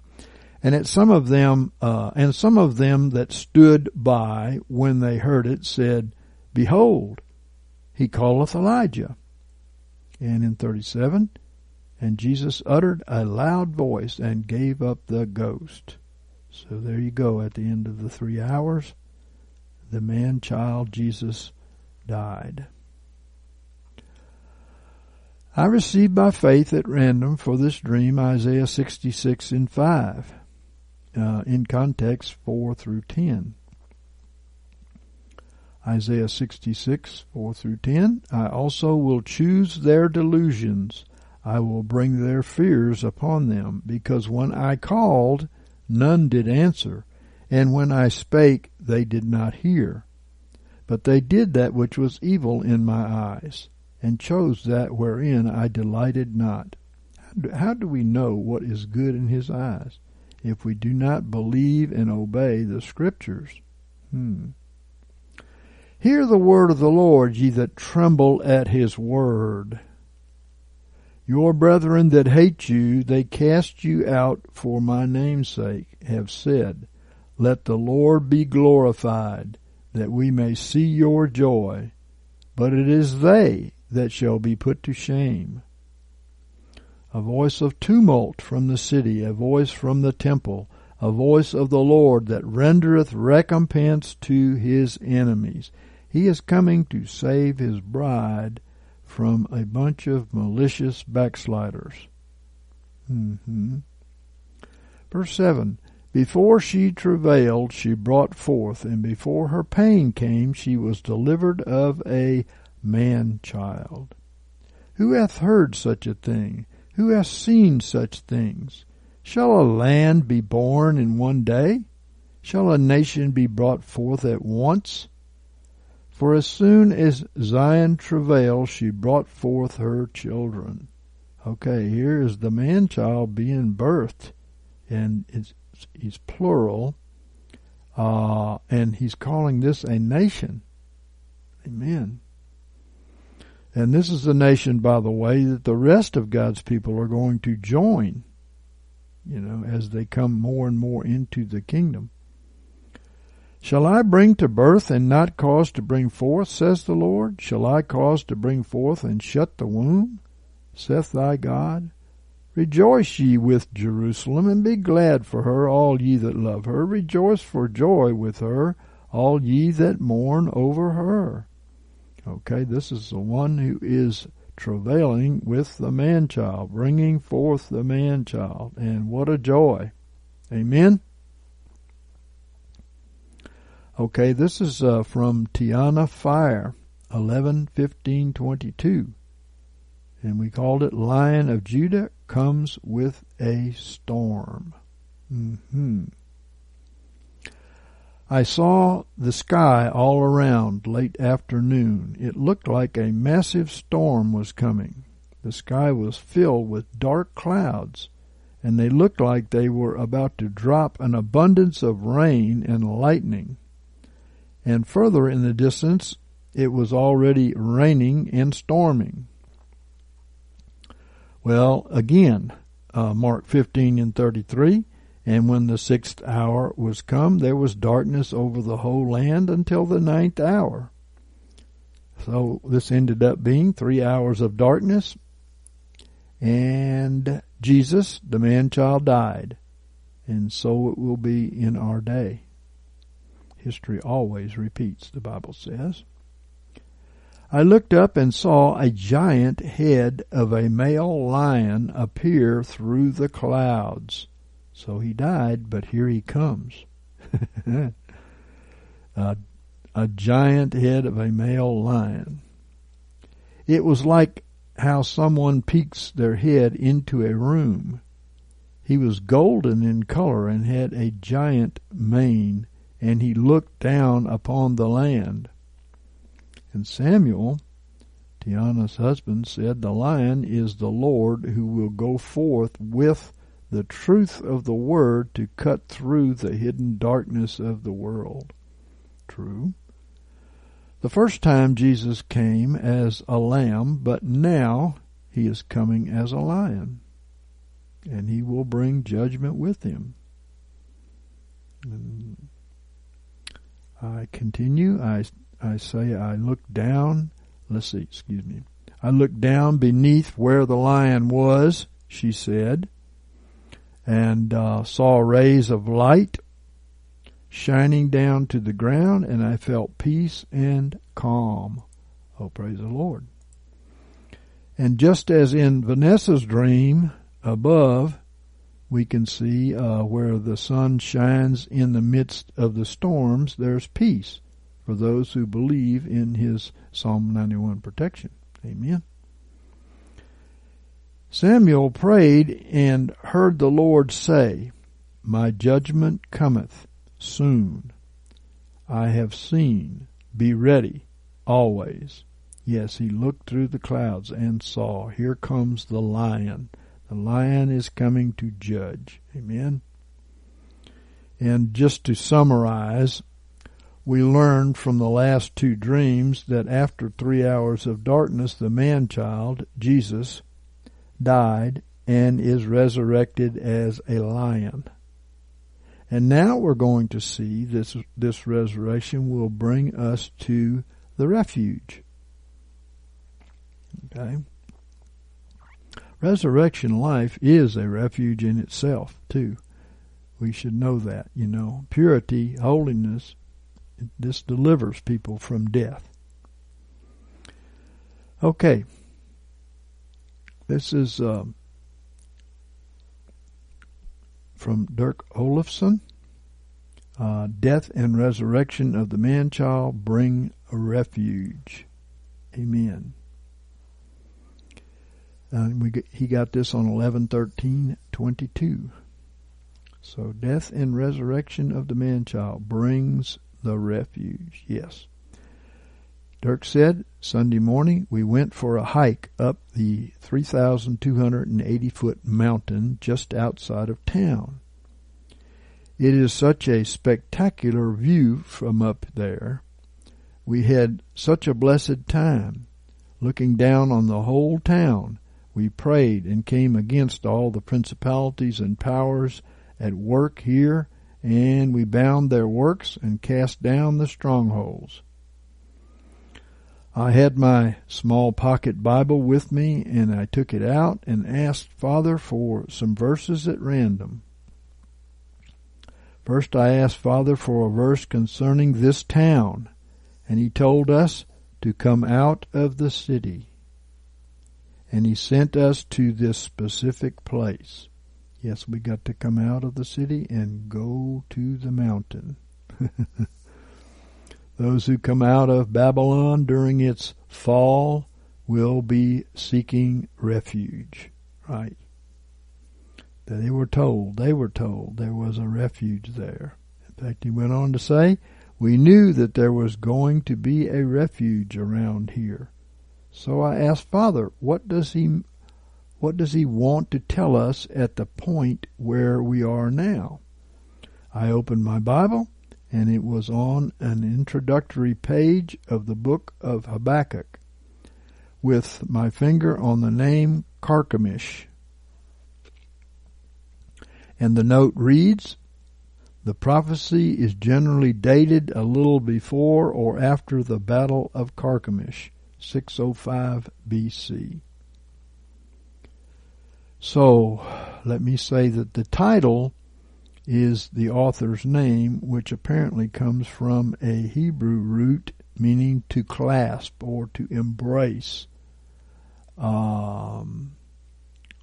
And at some of them, uh, and some of them that stood by when they heard it said, Behold, he calleth Elijah. And in 37, and Jesus uttered a loud voice and gave up the ghost. So there you go. At the end of the three hours, the man child Jesus died. I received by faith at random for this dream Isaiah 66 and 5, uh, in context 4 through 10. Isaiah 66, 4 through 10. I also will choose their delusions. I will bring their fears upon them, because when I called, none did answer, and when I spake, they did not hear. But they did that which was evil in my eyes and chose that wherein I delighted not. How do we know what is good in his eyes if we do not believe and obey the scriptures? Hmm. Hear the word of the Lord, ye that tremble at his word. Your brethren that hate you, they cast you out for my name's sake, have said, Let the Lord be glorified, that we may see your joy. But it is they that shall be put to shame. A voice of tumult from the city, a voice from the temple, a voice of the Lord that rendereth recompense to his enemies. He is coming to save his bride from a bunch of malicious backsliders. Mm-hmm. Verse 7 Before she travailed, she brought forth, and before her pain came, she was delivered of a man child. Who hath heard such a thing? Who hath seen such things? Shall a land be born in one day? Shall a nation be brought forth at once? For as soon as Zion travailed, she brought forth her children. Okay, here is the man child being birthed, and it's, he's plural, uh, and he's calling this a nation. Amen. And this is the nation, by the way, that the rest of God's people are going to join, you know, as they come more and more into the kingdom. Shall I bring to birth and not cause to bring forth, says the Lord? Shall I cause to bring forth and shut the womb, saith thy God? Rejoice ye with Jerusalem, and be glad for her, all ye that love her. Rejoice for joy with her, all ye that mourn over her. Okay, this is the one who is travailing with the man child, bringing forth the man child. And what a joy. Amen. Okay, this is uh, from Tiana Fire, 11 15 22. And we called it Lion of Judah Comes with a Storm. Mm-hmm. I saw the sky all around late afternoon. It looked like a massive storm was coming. The sky was filled with dark clouds, and they looked like they were about to drop an abundance of rain and lightning. And further in the distance, it was already raining and storming. Well, again, uh, Mark 15 and 33, and when the sixth hour was come, there was darkness over the whole land until the ninth hour. So this ended up being three hours of darkness, and Jesus, the man child, died. And so it will be in our day. History always repeats, the Bible says. I looked up and saw a giant head of a male lion appear through the clouds. So he died, but here he comes. a, a giant head of a male lion. It was like how someone peeks their head into a room. He was golden in color and had a giant mane, and he looked down upon the land. And Samuel, Tiana's husband, said, The lion is the Lord who will go forth with the truth of the word to cut through the hidden darkness of the world. True. The first time Jesus came as a lamb, but now he is coming as a lion. And he will bring judgment with him. And I continue. I, I say, I look down. Let's see, excuse me. I looked down beneath where the lion was, she said, and uh, saw rays of light shining down to the ground, and I felt peace and calm. Oh, praise the Lord. And just as in Vanessa's dream above, we can see uh, where the sun shines in the midst of the storms, there's peace for those who believe in his Psalm 91 protection. Amen. Samuel prayed and heard the Lord say, My judgment cometh soon. I have seen. Be ready always. Yes, he looked through the clouds and saw, Here comes the lion. The lion is coming to judge. Amen. And just to summarize, we learned from the last two dreams that after three hours of darkness, the man child, Jesus, died, and is resurrected as a lion. And now we're going to see this, this resurrection will bring us to the refuge. Okay? Resurrection life is a refuge in itself, too. We should know that, you know. Purity, holiness, this delivers people from death. Okay. This is uh, from Dirk Olafson. Uh, death and resurrection of the man child bring a refuge. Amen. Uh, we get, he got this on eleven thirteen twenty two. So death and resurrection of the man child brings the refuge. Yes. Dirk said, Sunday morning we went for a hike up the 3,280 foot mountain just outside of town. It is such a spectacular view from up there. We had such a blessed time. Looking down on the whole town, we prayed and came against all the principalities and powers at work here, and we bound their works and cast down the strongholds. I had my small pocket Bible with me and I took it out and asked Father for some verses at random. First I asked Father for a verse concerning this town and he told us to come out of the city. And he sent us to this specific place. Yes, we got to come out of the city and go to the mountain. Those who come out of Babylon during its fall will be seeking refuge, right? They were told, they were told there was a refuge there. In fact, he went on to say, we knew that there was going to be a refuge around here. So I asked Father, what does he what does he want to tell us at the point where we are now? I opened my Bible and it was on an introductory page of the book of Habakkuk with my finger on the name Carchemish. And the note reads, the prophecy is generally dated a little before or after the Battle of Carchemish, 605 BC. So, let me say that the title is the author's name, which apparently comes from a Hebrew root meaning to clasp or to embrace. Um,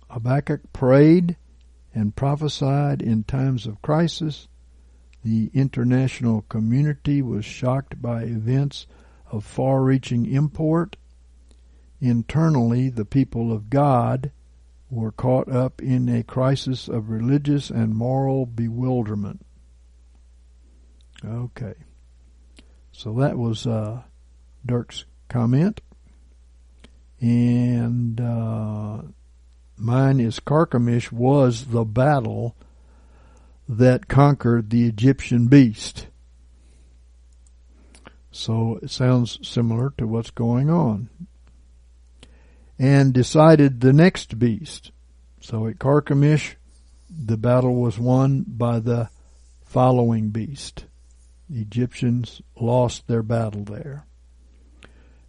Habakkuk prayed and prophesied in times of crisis. The international community was shocked by events of far reaching import. Internally, the people of God were caught up in a crisis of religious and moral bewilderment. Okay. So that was uh, Dirk's comment. And uh, mine is Carchemish was the battle that conquered the Egyptian beast. So it sounds similar to what's going on and decided the next beast. So at Carchemish, the battle was won by the following beast. The Egyptians lost their battle there.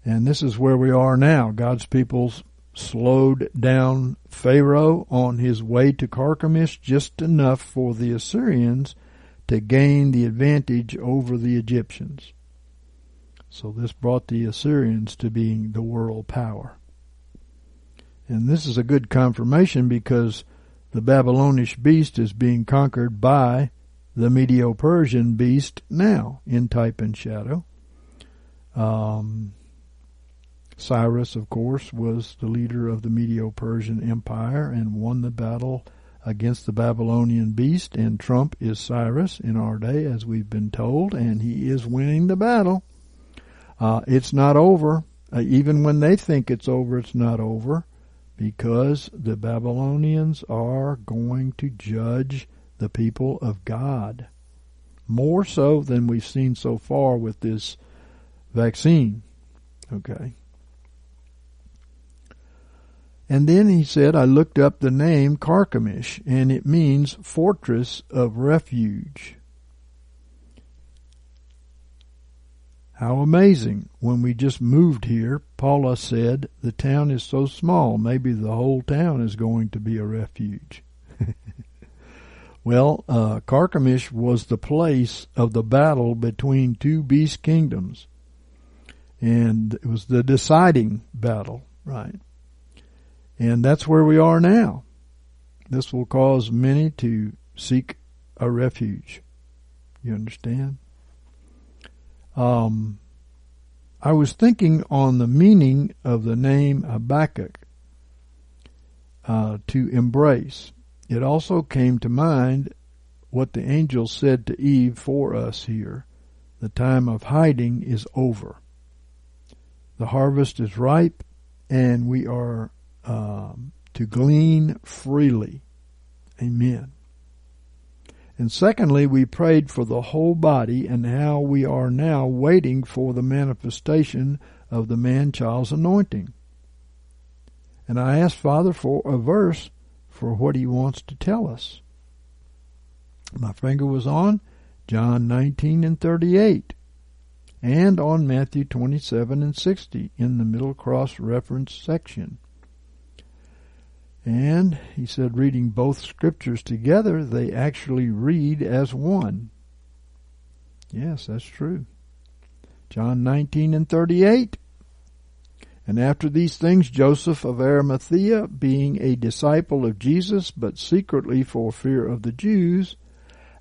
And this is where we are now. God's peoples slowed down Pharaoh on his way to Carchemish just enough for the Assyrians to gain the advantage over the Egyptians. So this brought the Assyrians to being the world power. And this is a good confirmation because the Babylonish beast is being conquered by the Medo-Persian beast now in type and shadow. Um, Cyrus, of course, was the leader of the Medo-Persian Empire and won the battle against the Babylonian beast, and Trump is Cyrus in our day, as we've been told, and he is winning the battle. Uh, it's not over. Uh, even when they think it's over, it's not over because the Babylonians are going to judge the people of God more so than we've seen so far with this vaccine. Okay. And then he said, I looked up the name Carchemish, and it means fortress of refuge. How amazing. When we just moved here, Paula said, the town is so small, maybe the whole town is going to be a refuge. well, uh, Carchemish was the place of the battle between two beast kingdoms. And it was the deciding battle, right? And that's where we are now. This will cause many to seek a refuge. You understand? Um, I was thinking on the meaning of the name Habakkuk. uh, to embrace. It also came to mind what the angel said to Eve for us here. The time of hiding is over. The harvest is ripe, and we are um, to glean freely. Amen. And secondly, we prayed for the whole body and how we are now waiting for the manifestation of the man child's anointing. And I asked Father for a verse for what he wants to tell us. My finger was on John 19 and 38 and on Matthew 27 and 60 in the middle cross reference section. And he said, reading both scriptures together, they actually read as one. Yes, that's true. John 19 and 38. And after these things, Joseph of Arimathea, being a disciple of Jesus, but secretly for fear of the Jews,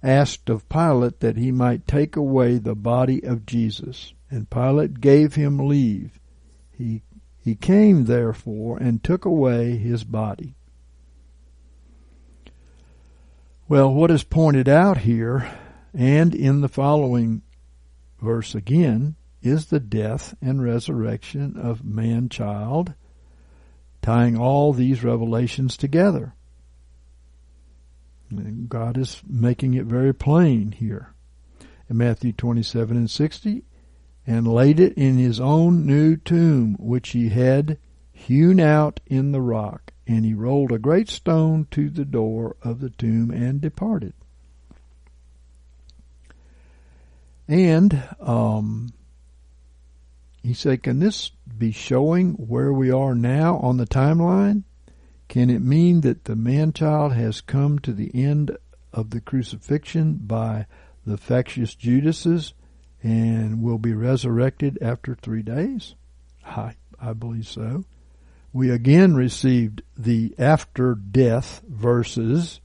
asked of Pilate that he might take away the body of Jesus. And Pilate gave him leave. He he came, therefore, and took away his body. Well, what is pointed out here, and in the following verse again, is the death and resurrection of man child, tying all these revelations together. God is making it very plain here. In Matthew 27 and 60, and laid it in his own new tomb, which he had hewn out in the rock. And he rolled a great stone to the door of the tomb and departed. And um, he said, Can this be showing where we are now on the timeline? Can it mean that the man child has come to the end of the crucifixion by the factious Judases and will be resurrected after three days? I, I believe so. We again received the after death verses.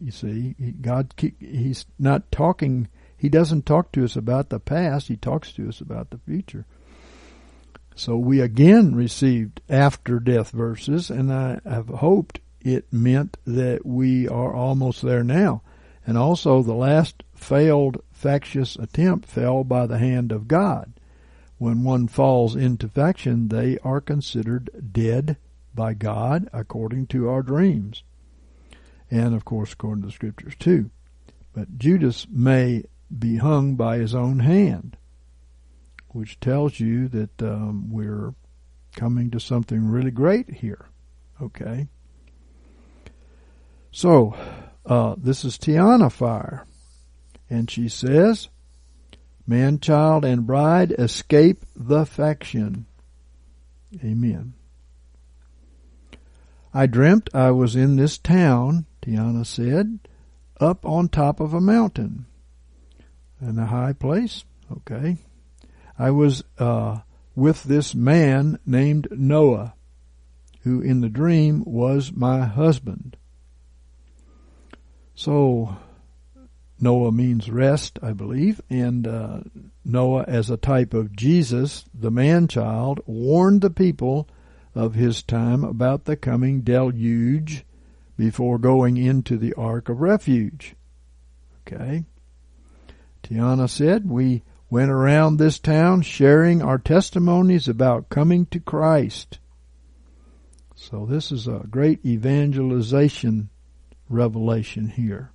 You see, God, He's not talking, He doesn't talk to us about the past, He talks to us about the future. So we again received after death verses, and I have hoped it meant that we are almost there now. And also the last failed factious attempt fell by the hand of God. When one falls into faction, they are considered dead by God according to our dreams. And of course, according to the scriptures too. But Judas may be hung by his own hand, which tells you that um, we're coming to something really great here. Okay. So, uh, this is Tiana Fire. And she says, Man, child, and bride escape the faction. Amen. I dreamt I was in this town, Tiana said, up on top of a mountain. In a high place? Okay. I was uh, with this man named Noah, who in the dream was my husband. So Noah means rest, I believe, and uh, Noah, as a type of Jesus, the man child, warned the people of his time about the coming deluge before going into the ark of refuge. Okay. Tiana said, We went around this town sharing our testimonies about coming to Christ. So this is a great evangelization revelation here.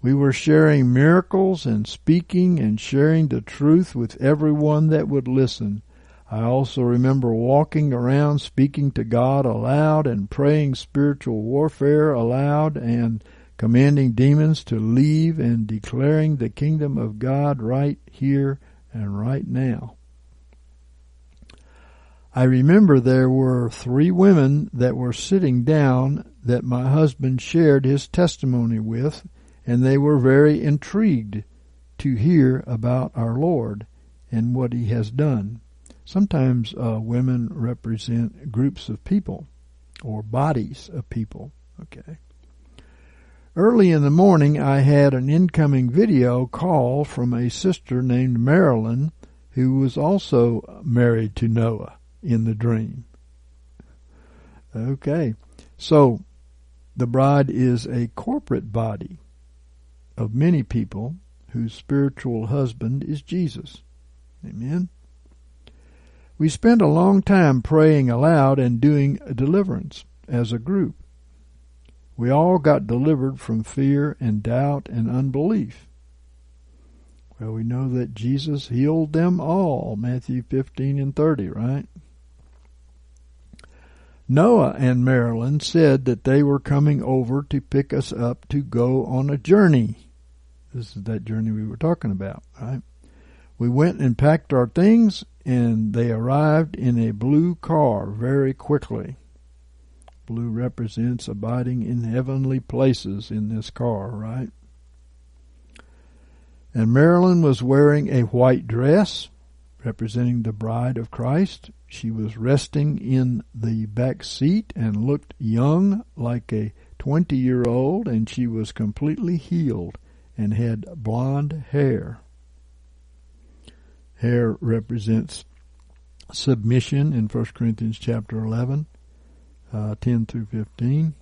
We were sharing miracles and speaking and sharing the truth with everyone that would listen. I also remember walking around speaking to God aloud and praying spiritual warfare aloud and commanding demons to leave and declaring the kingdom of God right here and right now. I remember there were three women that were sitting down that my husband shared his testimony with and they were very intrigued to hear about our Lord and what He has done. Sometimes uh, women represent groups of people or bodies of people. Okay. Early in the morning, I had an incoming video call from a sister named Marilyn who was also married to Noah in the dream. Okay. So, the bride is a corporate body of many people whose spiritual husband is Jesus. Amen. We spent a long time praying aloud and doing deliverance as a group. We all got delivered from fear and doubt and unbelief. Well, we know that Jesus healed them all, Matthew 15 and 30, right? Noah and Marilyn said that they were coming over to pick us up to go on a journey. This is that journey we were talking about, right? We went and packed our things and they arrived in a blue car very quickly. Blue represents abiding in heavenly places in this car, right? And Marilyn was wearing a white dress representing the bride of Christ. She was resting in the back seat and looked young like a 20 year old and she was completely healed and had blonde hair. Hair represents submission in 1 Corinthians chapter 11, uh, 10 through 15.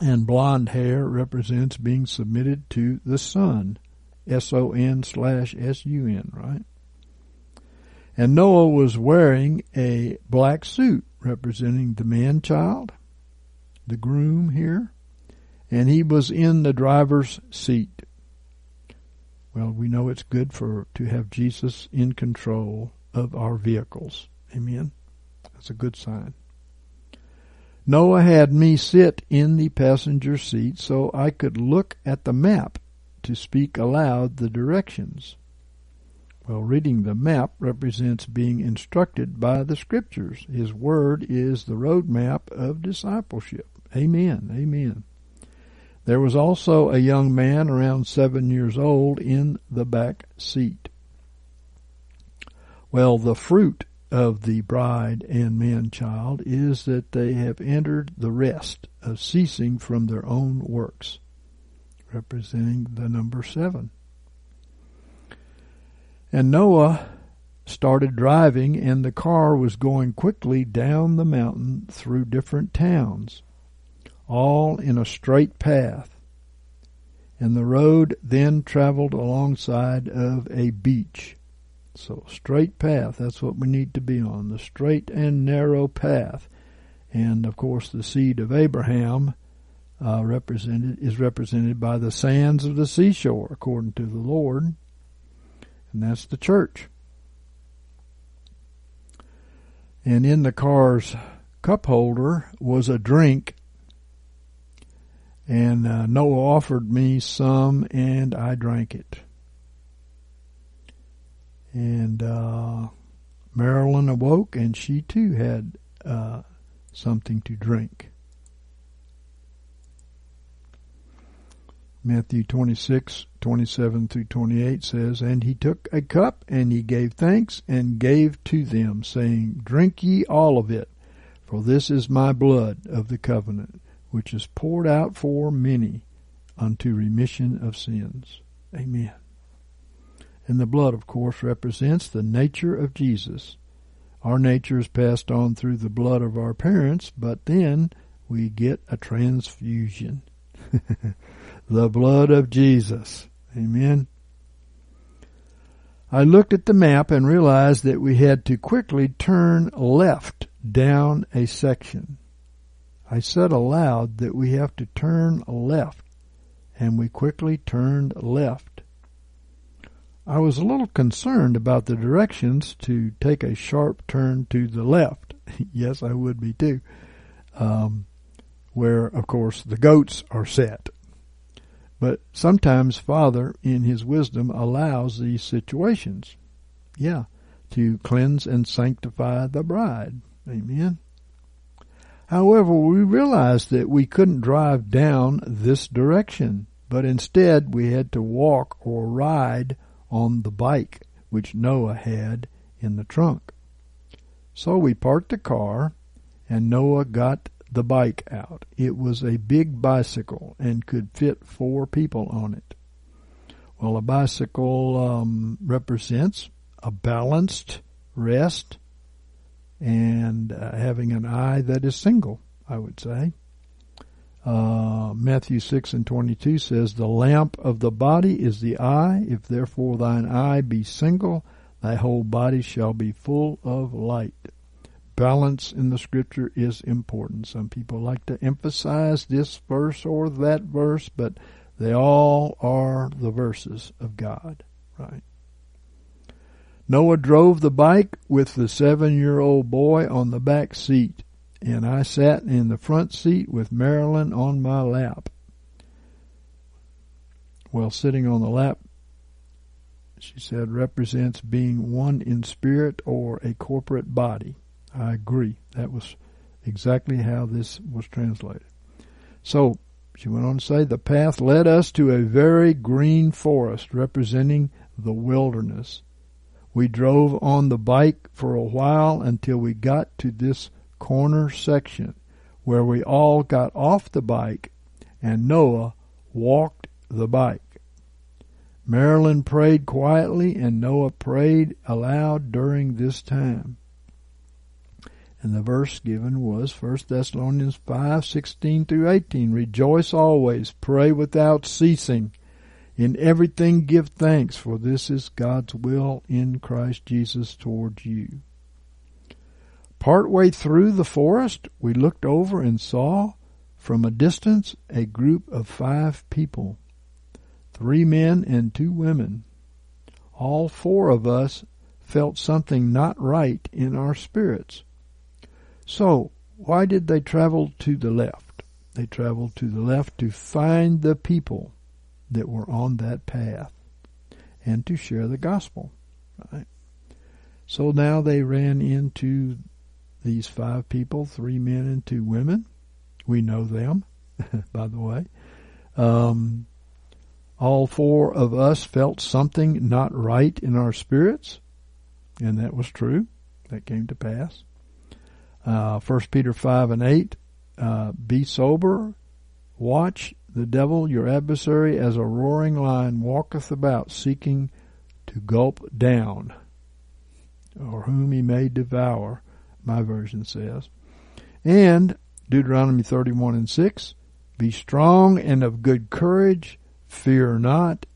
And blonde hair represents being submitted to the Son, S-O-N slash S-U-N, right? And Noah was wearing a black suit representing the man-child, the groom here, and he was in the driver's seat. Well, we know it's good for to have Jesus in control of our vehicles. Amen. That's a good sign. Noah had me sit in the passenger seat so I could look at the map to speak aloud the directions. Well, reading the map represents being instructed by the scriptures. His word is the roadmap of discipleship. Amen. Amen. There was also a young man around seven years old in the back seat. Well, the fruit of the bride and man child is that they have entered the rest of ceasing from their own works, representing the number seven. And Noah started driving and the car was going quickly down the mountain through different towns all in a straight path. And the road then traveled alongside of a beach. So straight path, that's what we need to be on, the straight and narrow path. And of course the seed of Abraham uh, represented is represented by the sands of the seashore, according to the Lord. And that's the church. And in the car's cup holder was a drink and uh, Noah offered me some, and I drank it. And uh, Marilyn awoke, and she too had uh, something to drink. Matthew 26, 27 through 28 says, And he took a cup, and he gave thanks, and gave to them, saying, Drink ye all of it, for this is my blood of the covenant which is poured out for many unto remission of sins. Amen. And the blood, of course, represents the nature of Jesus. Our nature is passed on through the blood of our parents, but then we get a transfusion. the blood of Jesus. Amen. I looked at the map and realized that we had to quickly turn left down a section. I said aloud that we have to turn left, and we quickly turned left. I was a little concerned about the directions to take a sharp turn to the left. yes, I would be too. Um, where, of course, the goats are set. But sometimes Father, in His wisdom, allows these situations. Yeah, to cleanse and sanctify the bride. Amen. However, we realized that we couldn't drive down this direction, but instead we had to walk or ride on the bike which Noah had in the trunk. So we parked the car and Noah got the bike out. It was a big bicycle and could fit four people on it. Well, a bicycle um, represents a balanced rest and uh, having an eye that is single, I would say. Uh, Matthew 6 and 22 says, The lamp of the body is the eye. If therefore thine eye be single, thy whole body shall be full of light. Balance in the scripture is important. Some people like to emphasize this verse or that verse, but they all are the verses of God, right? Noah drove the bike with the seven year old boy on the back seat, and I sat in the front seat with Marilyn on my lap. Well, sitting on the lap, she said, represents being one in spirit or a corporate body. I agree. That was exactly how this was translated. So, she went on to say, the path led us to a very green forest representing the wilderness. We drove on the bike for a while until we got to this corner section where we all got off the bike and Noah walked the bike. Marilyn prayed quietly and Noah prayed aloud during this time. And the verse given was 1 Thessalonians 5, 16 through 18. Rejoice always, pray without ceasing. In everything give thanks, for this is God's will in Christ Jesus towards you. Partway through the forest, we looked over and saw from a distance a group of five people, three men and two women. All four of us felt something not right in our spirits. So, why did they travel to the left? They traveled to the left to find the people that were on that path and to share the gospel. Right? So now they ran into these five people, three men and two women. We know them, by the way. Um, all four of us felt something not right in our spirits, and that was true. That came to pass. Uh, 1 Peter 5 and 8, uh, be sober, watch, the devil, your adversary, as a roaring lion, walketh about, seeking to gulp down, or whom he may devour, my version says. And Deuteronomy 31 and 6, Be strong and of good courage, fear not,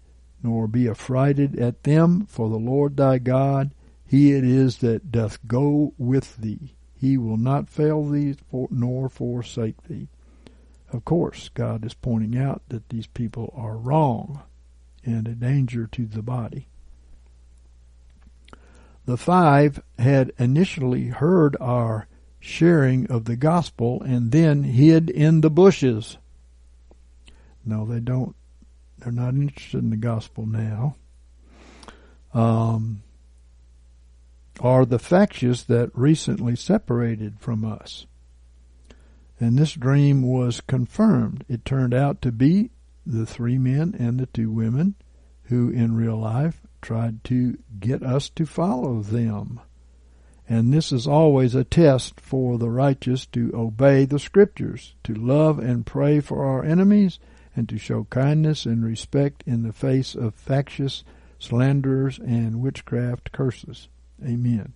nor be affrighted at them, for the Lord thy God, he it is that doth go with thee. He will not fail thee, nor forsake thee. Of course, God is pointing out that these people are wrong and a danger to the body. The five had initially heard our sharing of the gospel and then hid in the bushes. No, they don't. They're not interested in the gospel now. Um, are the factious that recently separated from us. And this dream was confirmed. It turned out to be the three men and the two women who in real life tried to get us to follow them. And this is always a test for the righteous to obey the scriptures, to love and pray for our enemies, and to show kindness and respect in the face of factious slanderers and witchcraft curses. Amen.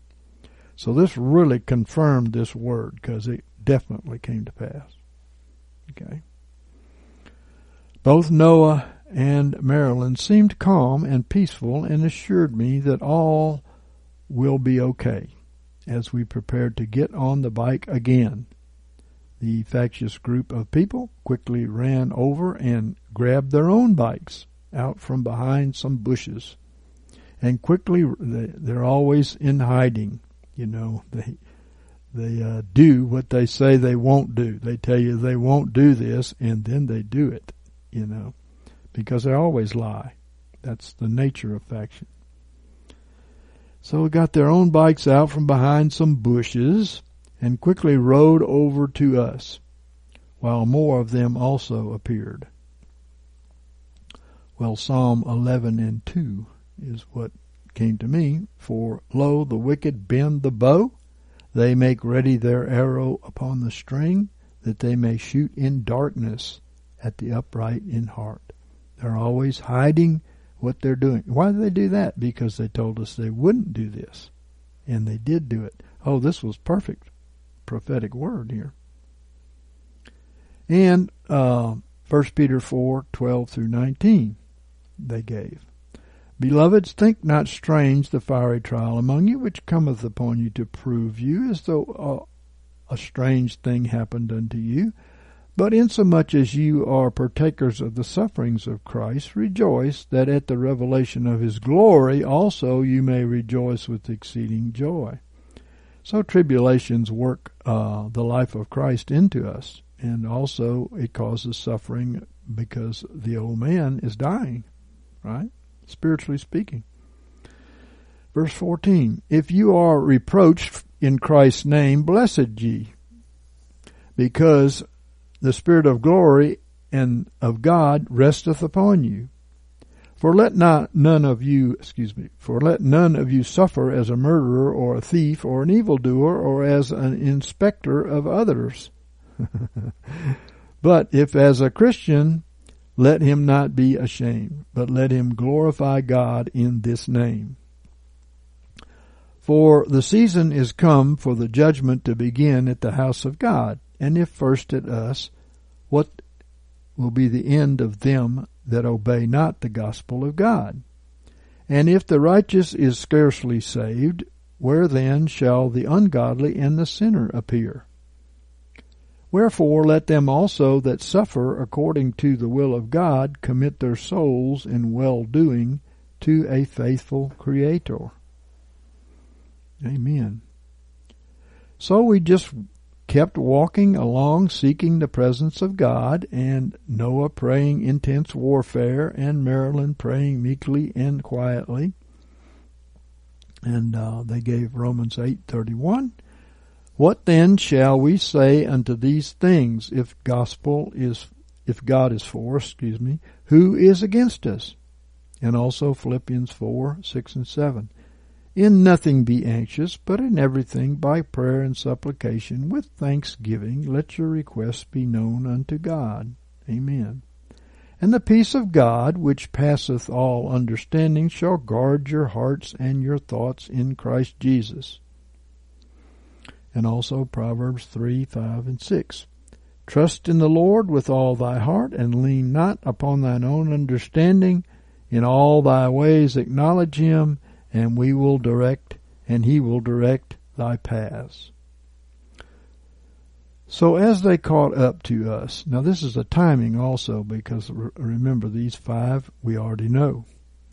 So this really confirmed this word because it definitely came to pass. Okay. Both Noah and Marilyn seemed calm and peaceful and assured me that all will be okay as we prepared to get on the bike again. The factious group of people quickly ran over and grabbed their own bikes out from behind some bushes. And quickly, they're always in hiding. You know, they they uh, do what they say they won't do. They tell you they won't do this, and then they do it. You know, because they always lie. That's the nature of faction. So got their own bikes out from behind some bushes and quickly rode over to us, while more of them also appeared. Well, Psalm 11 and 2 is what came to me. For lo, the wicked bend the bow they make ready their arrow upon the string, that they may shoot in darkness at the upright in heart. They're always hiding what they're doing. Why do they do that? Because they told us they wouldn't do this. And they did do it. Oh, this was perfect prophetic word here. And uh, 1 Peter 4 12 through 19 they gave. Beloveds, think not strange the fiery trial among you, which cometh upon you to prove you, as though a strange thing happened unto you. But insomuch as you are partakers of the sufferings of Christ, rejoice that at the revelation of his glory also you may rejoice with exceeding joy. So tribulations work uh, the life of Christ into us, and also it causes suffering because the old man is dying, right? Spiritually speaking. Verse 14, If you are reproached in Christ's name, blessed ye, because the Spirit of glory and of God resteth upon you. For let not none of you, excuse me, for let none of you suffer as a murderer or a thief or an evildoer or as an inspector of others. but if as a Christian, let him not be ashamed, but let him glorify God in this name. For the season is come for the judgment to begin at the house of God and if first at us, what will be the end of them that obey not the gospel of God? And if the righteous is scarcely saved, where then shall the ungodly and the sinner appear? Wherefore let them also that suffer according to the will of God commit their souls in well doing to a faithful Creator. Amen. So we just kept walking along seeking the presence of God, and Noah praying intense warfare, and Marilyn praying meekly and quietly. And uh, they gave Romans 8:31. What then shall we say unto these things if gospel is if God is for us, excuse me, who is against us? And also Philippians 4, 6 and 7. In nothing be anxious, but in everything by prayer and supplication with thanksgiving let your requests be known unto God. Amen. And the peace of God, which passeth all understanding, shall guard your hearts and your thoughts in Christ Jesus. And also Proverbs 3, 5, and 6. Trust in the Lord with all thy heart, and lean not upon thine own understanding. In all thy ways acknowledge him, and we will direct, and he will direct thy paths. So as they caught up to us, now this is a timing also because remember these five we already know,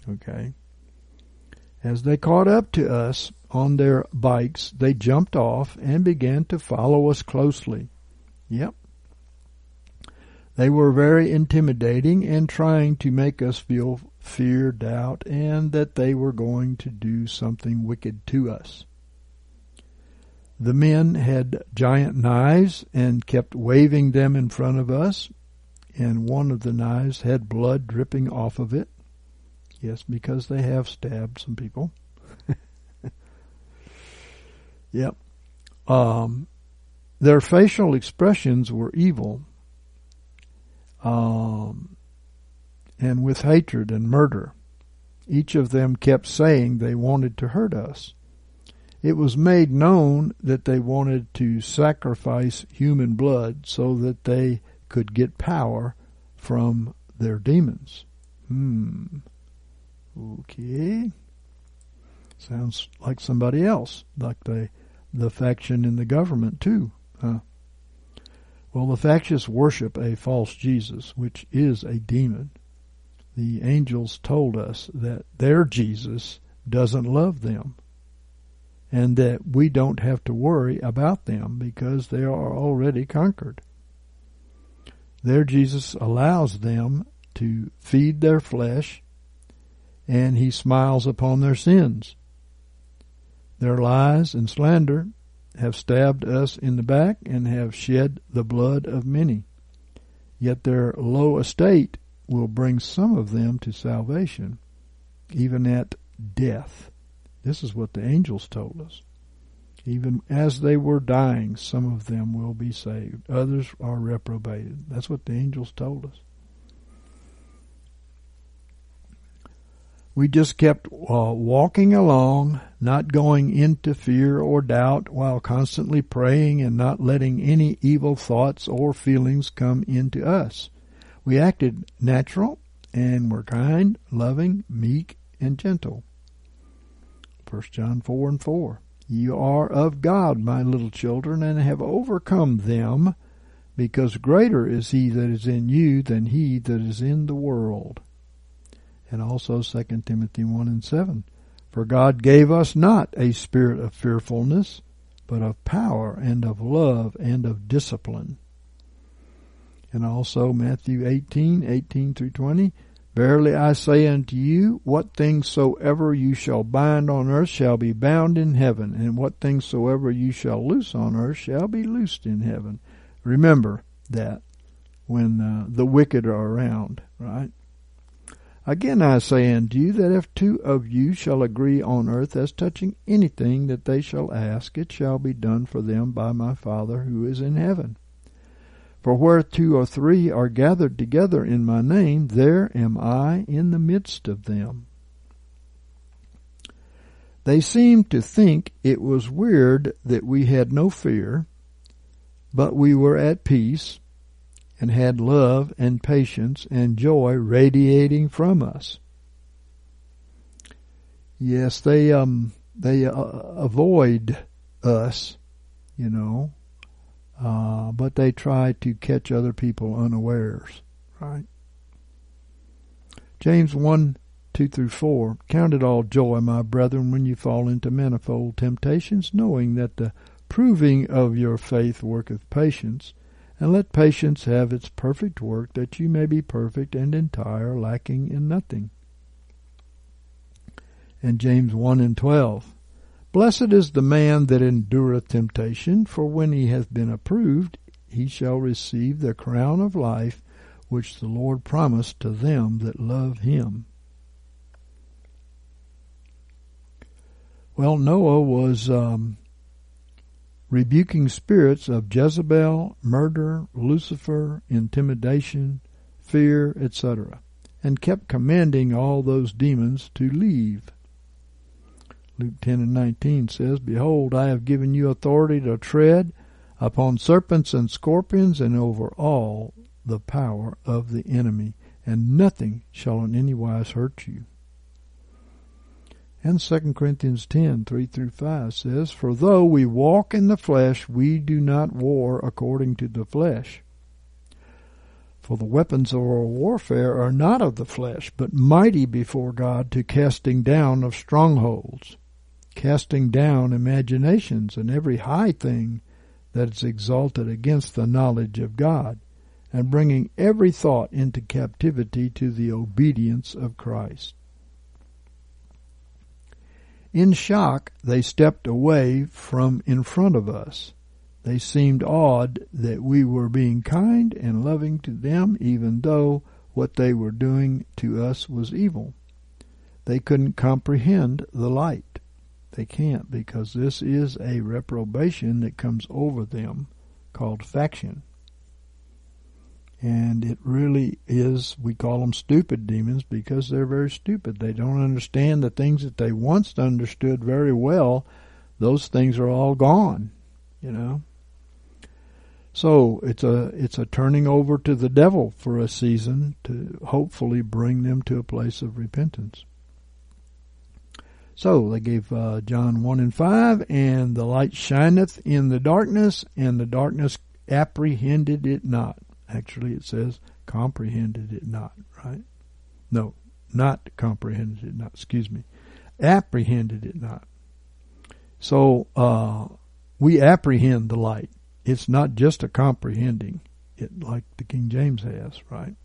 okay? As they caught up to us on their bikes, they jumped off and began to follow us closely. Yep. They were very intimidating and trying to make us feel fear, doubt, and that they were going to do something wicked to us. The men had giant knives and kept waving them in front of us, and one of the knives had blood dripping off of it. Yes, because they have stabbed some people. Yep. Um, their facial expressions were evil. Um, and with hatred and murder. Each of them kept saying they wanted to hurt us. It was made known that they wanted to sacrifice human blood so that they could get power from their demons. Hmm. Okay. Sounds like somebody else, like the the faction in the government too. Huh? Well, the factious worship a false Jesus, which is a demon the angels told us that their Jesus doesn't love them and that we don't have to worry about them because they are already conquered. Their Jesus allows them to feed their flesh and he smiles upon their sins. Their lies and slander have stabbed us in the back and have shed the blood of many. Yet their low estate will bring some of them to salvation, even at death. This is what the angels told us. Even as they were dying, some of them will be saved. Others are reprobated. That's what the angels told us. We just kept uh, walking along, not going into fear or doubt, while constantly praying and not letting any evil thoughts or feelings come into us. We acted natural and were kind, loving, meek, and gentle. 1 John 4 and 4. You are of God, my little children, and have overcome them, because greater is he that is in you than he that is in the world and also 2 Timothy 1 and 7. For God gave us not a spirit of fearfulness, but of power and of love and of discipline. And also Matthew 18, 18 through 20. Verily I say unto you, what things soever you shall bind on earth shall be bound in heaven, and what things soever you shall loose on earth shall be loosed in heaven. Remember that when uh, the wicked are around, right? Again I say unto you that if two of you shall agree on earth as touching anything that they shall ask, it shall be done for them by my Father who is in heaven. For where two or three are gathered together in my name, there am I in the midst of them. They seemed to think it was weird that we had no fear, but we were at peace and had love and patience and joy radiating from us. Yes, they um they uh, avoid us, you know, uh, but they try to catch other people unawares, right? James one two through four. Count it all joy, my brethren, when you fall into manifold temptations, knowing that the proving of your faith worketh patience and let patience have its perfect work, that you may be perfect and entire, lacking in nothing. And James 1 and 12. Blessed is the man that endureth temptation, for when he hath been approved, he shall receive the crown of life which the Lord promised to them that love him. Well, Noah was um, rebuking spirits of Jezebel, murder, Lucifer, intimidation, fear, etc., and kept commanding all those demons to leave. Luke 10 and 19 says, Behold, I have given you authority to tread upon serpents and scorpions and over all the power of the enemy, and nothing shall in any wise hurt you. And 2 Corinthians 10, 3 through 5 says, For though we walk in the flesh, we do not war according to the flesh. For the weapons of our warfare are not of the flesh, but mighty before God to casting down of strongholds, casting down imaginations and every high thing that is exalted against the knowledge of God, and bringing every thought into captivity to the obedience of Christ. In shock, they stepped away from in front of us. They seemed awed that we were being kind and loving to them, even though what they were doing to us was evil. They couldn't comprehend the light. They can't because this is a reprobation that comes over them called faction. And it really is, we call them stupid demons because they're very stupid. They don't understand the things that they once understood very well. Those things are all gone, you know. So it's a it's a turning over to the devil for a season to hopefully bring them to a place of repentance. So they gave uh, John one and five, and the light shineth in the darkness, and the darkness apprehended it not. Actually, it says comprehended it not, right? No, not comprehended it not, excuse me. Apprehended it not. So, uh, we apprehend the light. It's not just a comprehending it like the King James has, right?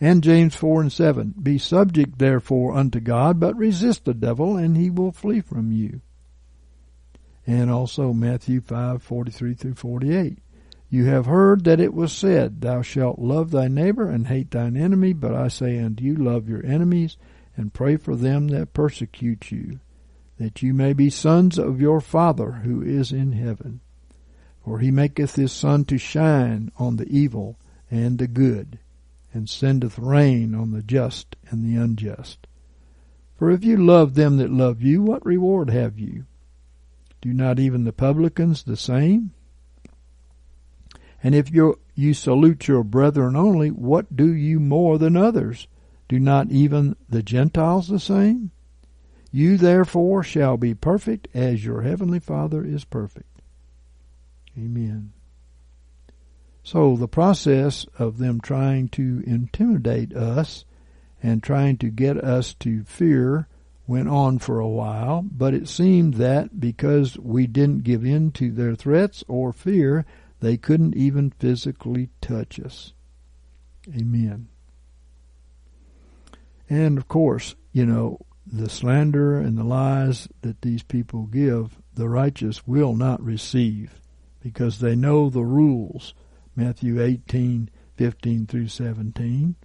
And James 4 and 7. Be subject therefore unto God, but resist the devil, and he will flee from you. And also Matthew 5, 43 through 48. You have heard that it was said, Thou shalt love thy neighbor and hate thine enemy, but I say unto you, love your enemies, and pray for them that persecute you, that you may be sons of your Father who is in heaven. For he maketh his sun to shine on the evil and the good, and sendeth rain on the just and the unjust. For if you love them that love you, what reward have you? Do not even the publicans the same? And if you you salute your brethren only, what do you more than others? Do not even the Gentiles the same? You therefore shall be perfect as your heavenly Father is perfect. Amen. So the process of them trying to intimidate us and trying to get us to fear went on for a while, but it seemed that because we didn't give in to their threats or fear, they couldn't even physically touch us. Amen. And of course, you know, the slander and the lies that these people give, the righteous will not receive because they know the rules. Matthew 18, 15 through 17.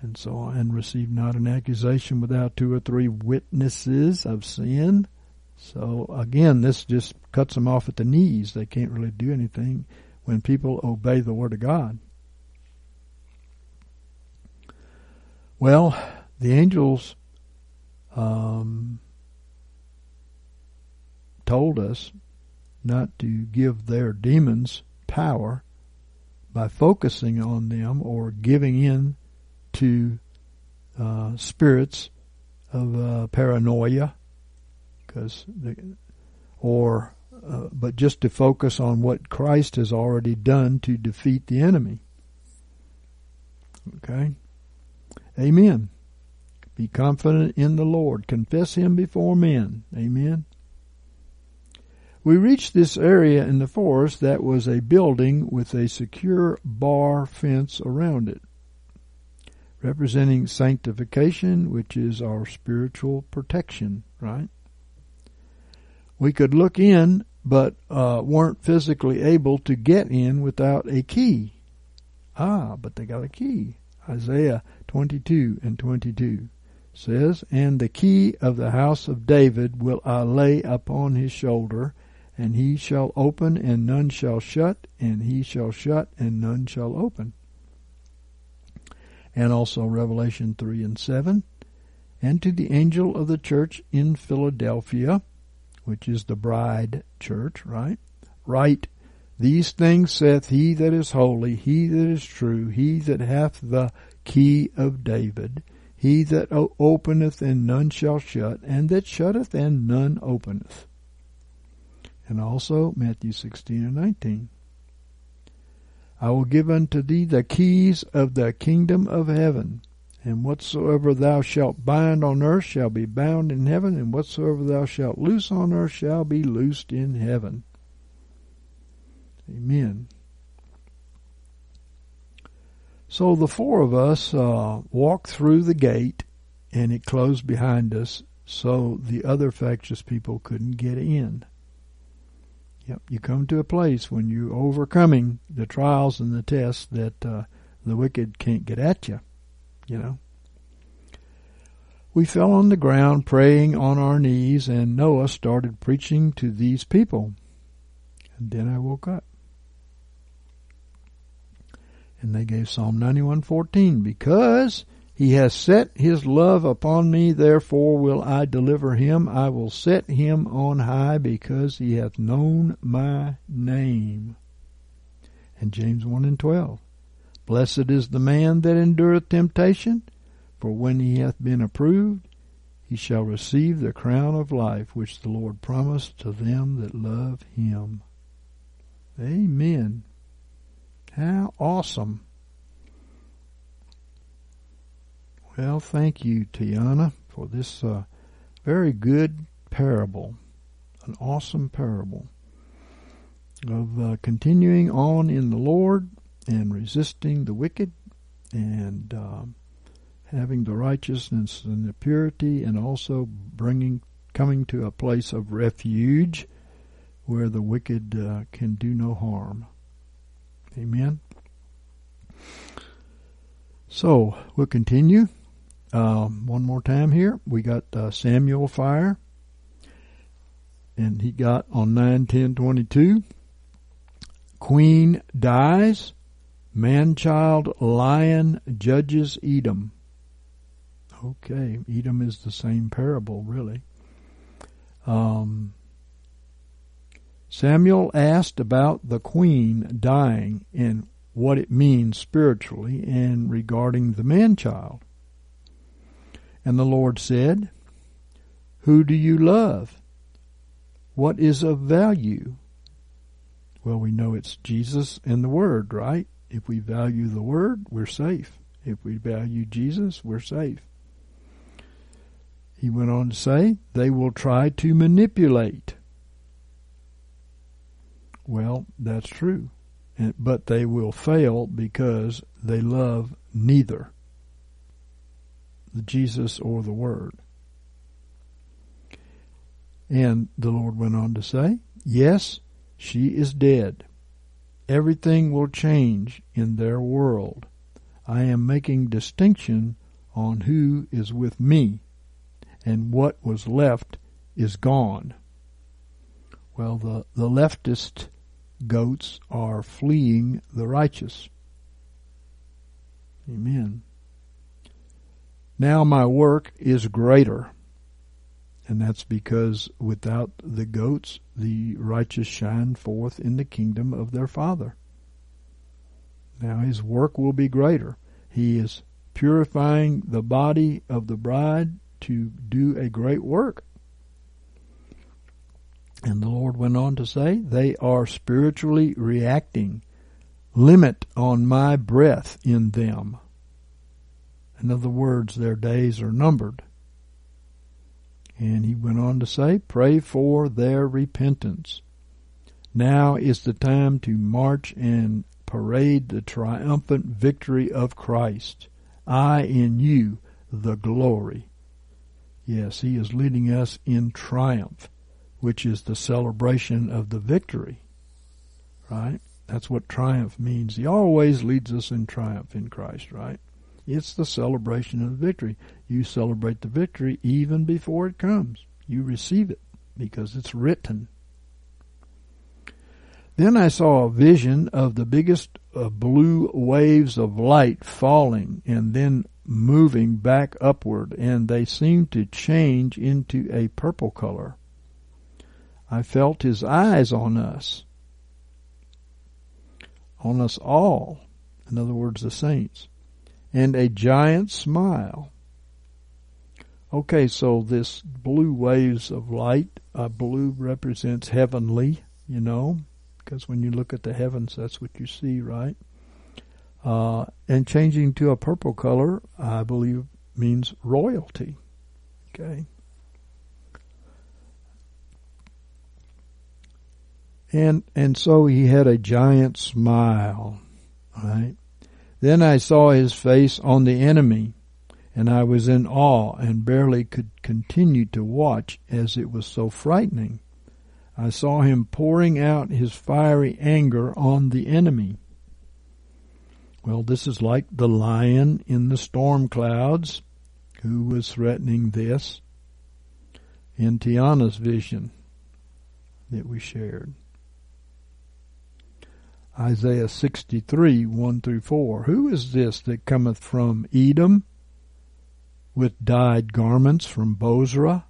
And so and receive not an accusation without two or three witnesses of sin. So again, this just cuts them off at the knees. They can't really do anything when people obey the Word of God. Well, the angels um, told us not to give their demons power by focusing on them or giving in to uh, spirits of uh, paranoia because or uh, but just to focus on what Christ has already done to defeat the enemy. Okay? Amen. Be confident in the Lord. Confess Him before men. Amen. We reached this area in the forest that was a building with a secure bar fence around it, representing sanctification, which is our spiritual protection, right? We could look in, but uh, weren't physically able to get in without a key. Ah, but they got a key. Isaiah 22 and 22 says, And the key of the house of David will I lay upon his shoulder, and he shall open and none shall shut, and he shall shut and none shall open. And also Revelation 3 and 7. And to the angel of the church in Philadelphia, which is the bride church, right? Write, These things saith he that is holy, he that is true, he that hath the key of David, he that openeth and none shall shut, and that shutteth and none openeth. And also Matthew 16 and 19. I will give unto thee the keys of the kingdom of heaven. And whatsoever thou shalt bind on earth shall be bound in heaven, and whatsoever thou shalt loose on earth shall be loosed in heaven. Amen. So the four of us uh, walked through the gate, and it closed behind us, so the other factious people couldn't get in. Yep, you come to a place when you're overcoming the trials and the tests that uh, the wicked can't get at you you know. We fell on the ground praying on our knees, and Noah started preaching to these people. And then I woke up. And they gave Psalm 91:14 because he has set his love upon me therefore will I deliver him I will set him on high because he hath known my name. And James 1 and 12 Blessed is the man that endureth temptation, for when he hath been approved, he shall receive the crown of life which the Lord promised to them that love him. Amen. How awesome. Well, thank you, Tiana, for this uh, very good parable, an awesome parable of uh, continuing on in the Lord and resisting the wicked and uh, having the righteousness and the purity and also bringing coming to a place of refuge where the wicked uh, can do no harm. Amen. So we'll continue. Um, one more time here. We got uh, Samuel fire, and he got on nine ten twenty two. Queen dies Man child lion judges Edom. Okay, Edom is the same parable, really. Um, Samuel asked about the queen dying and what it means spiritually and regarding the man child. And the Lord said, Who do you love? What is of value? Well, we know it's Jesus and the Word, right? If we value the Word, we're safe. If we value Jesus, we're safe. He went on to say, they will try to manipulate. Well, that's true. But they will fail because they love neither the Jesus or the Word. And the Lord went on to say, Yes, she is dead. Everything will change in their world. I am making distinction on who is with me, and what was left is gone. Well, the, the leftist goats are fleeing the righteous. Amen. Now my work is greater. And that's because without the goats, the righteous shine forth in the kingdom of their Father. Now his work will be greater. He is purifying the body of the bride to do a great work. And the Lord went on to say, they are spiritually reacting. Limit on my breath in them. In other words, their days are numbered. And he went on to say, pray for their repentance. Now is the time to march and parade the triumphant victory of Christ. I in you, the glory. Yes, he is leading us in triumph which is the celebration of the victory. Right? That's what triumph means. He always leads us in triumph in Christ, right? It's the celebration of the victory. You celebrate the victory even before it comes. You receive it because it's written. Then I saw a vision of the biggest uh, blue waves of light falling and then moving back upward, and they seemed to change into a purple color. I felt his eyes on us, on us all, in other words, the saints, and a giant smile. Okay, so this blue waves of light, uh, blue represents heavenly, you know, because when you look at the heavens, that's what you see, right? Uh, and changing to a purple color, I believe, means royalty. Okay. And, and so he had a giant smile, right? Then I saw his face on the enemy, and I was in awe and barely could continue to watch as it was so frightening. I saw him pouring out his fiery anger on the enemy. Well, this is like the lion in the storm clouds who was threatening this in Tiana's vision that we shared. Isaiah 63, 1 through 4. Who is this that cometh from Edom with dyed garments from Bozrah?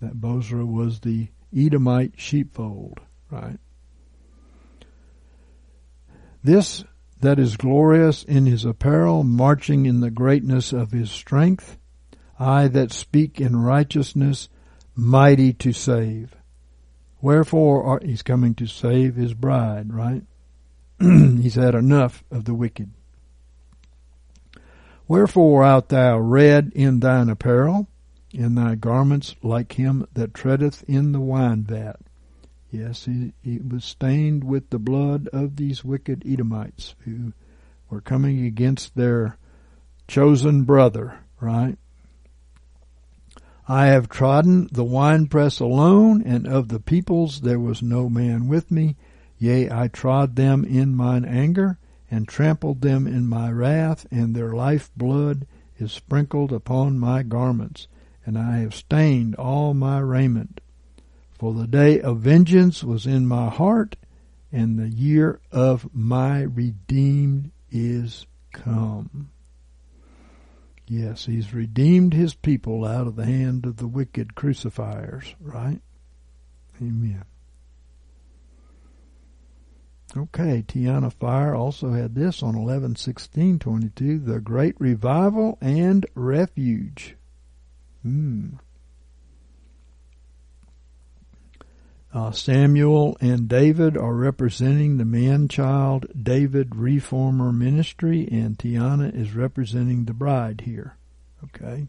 That Bozrah was the Edomite sheepfold, right? This that is glorious in his apparel, marching in the greatness of his strength. I that speak in righteousness, mighty to save. Wherefore are, he's coming to save his bride, right? he's had enough of the wicked. Wherefore art thou red in thine apparel, in thy garments like him that treadeth in the wine vat? Yes, he, he was stained with the blood of these wicked Edomites who were coming against their chosen brother, right? I have trodden the winepress alone, and of the peoples there was no man with me. Yea, I trod them in mine anger, and trampled them in my wrath, and their life blood is sprinkled upon my garments, and I have stained all my raiment. For the day of vengeance was in my heart, and the year of my redeemed is come. Yes, he's redeemed his people out of the hand of the wicked crucifiers, right? Amen. Okay, Tiana Fire also had this on eleven sixteen twenty two, the great revival and refuge. Hmm. Uh, Samuel and David are representing the man-child David Reformer Ministry, and Tiana is representing the bride here. Okay.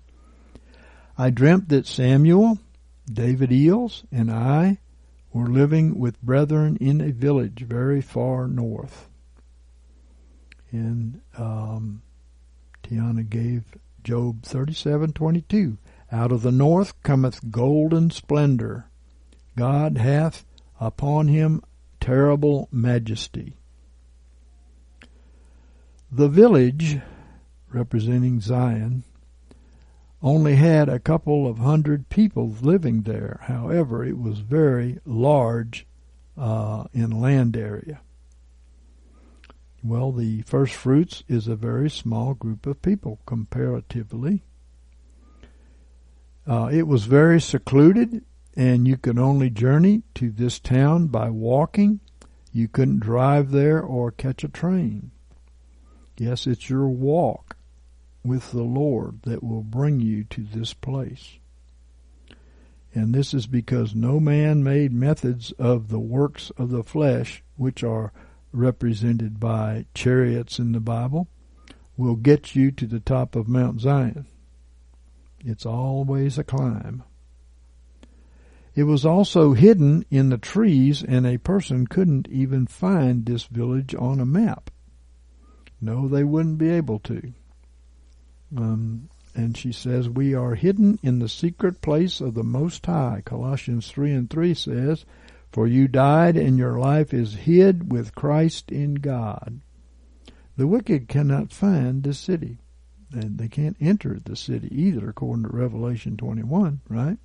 I dreamt that Samuel, David Eells, and I were living with brethren in a village very far north. And um, Tiana gave Job thirty-seven twenty-two. Out of the north cometh golden splendor God hath upon him terrible majesty. The village, representing Zion, only had a couple of hundred people living there. However, it was very large uh, in land area. Well, the first fruits is a very small group of people comparatively. Uh, it was very secluded and you could only journey to this town by walking. You couldn't drive there or catch a train. Yes, it's your walk with the Lord that will bring you to this place. And this is because no man made methods of the works of the flesh, which are represented by chariots in the Bible, will get you to the top of Mount Zion. It's always a climb. It was also hidden in the trees, and a person couldn't even find this village on a map. No, they wouldn't be able to. Um, and she says, We are hidden in the secret place of the Most High. Colossians 3 and 3 says, For you died, and your life is hid with Christ in God. The wicked cannot find the city. And they can't enter the city either, according to Revelation 21, right?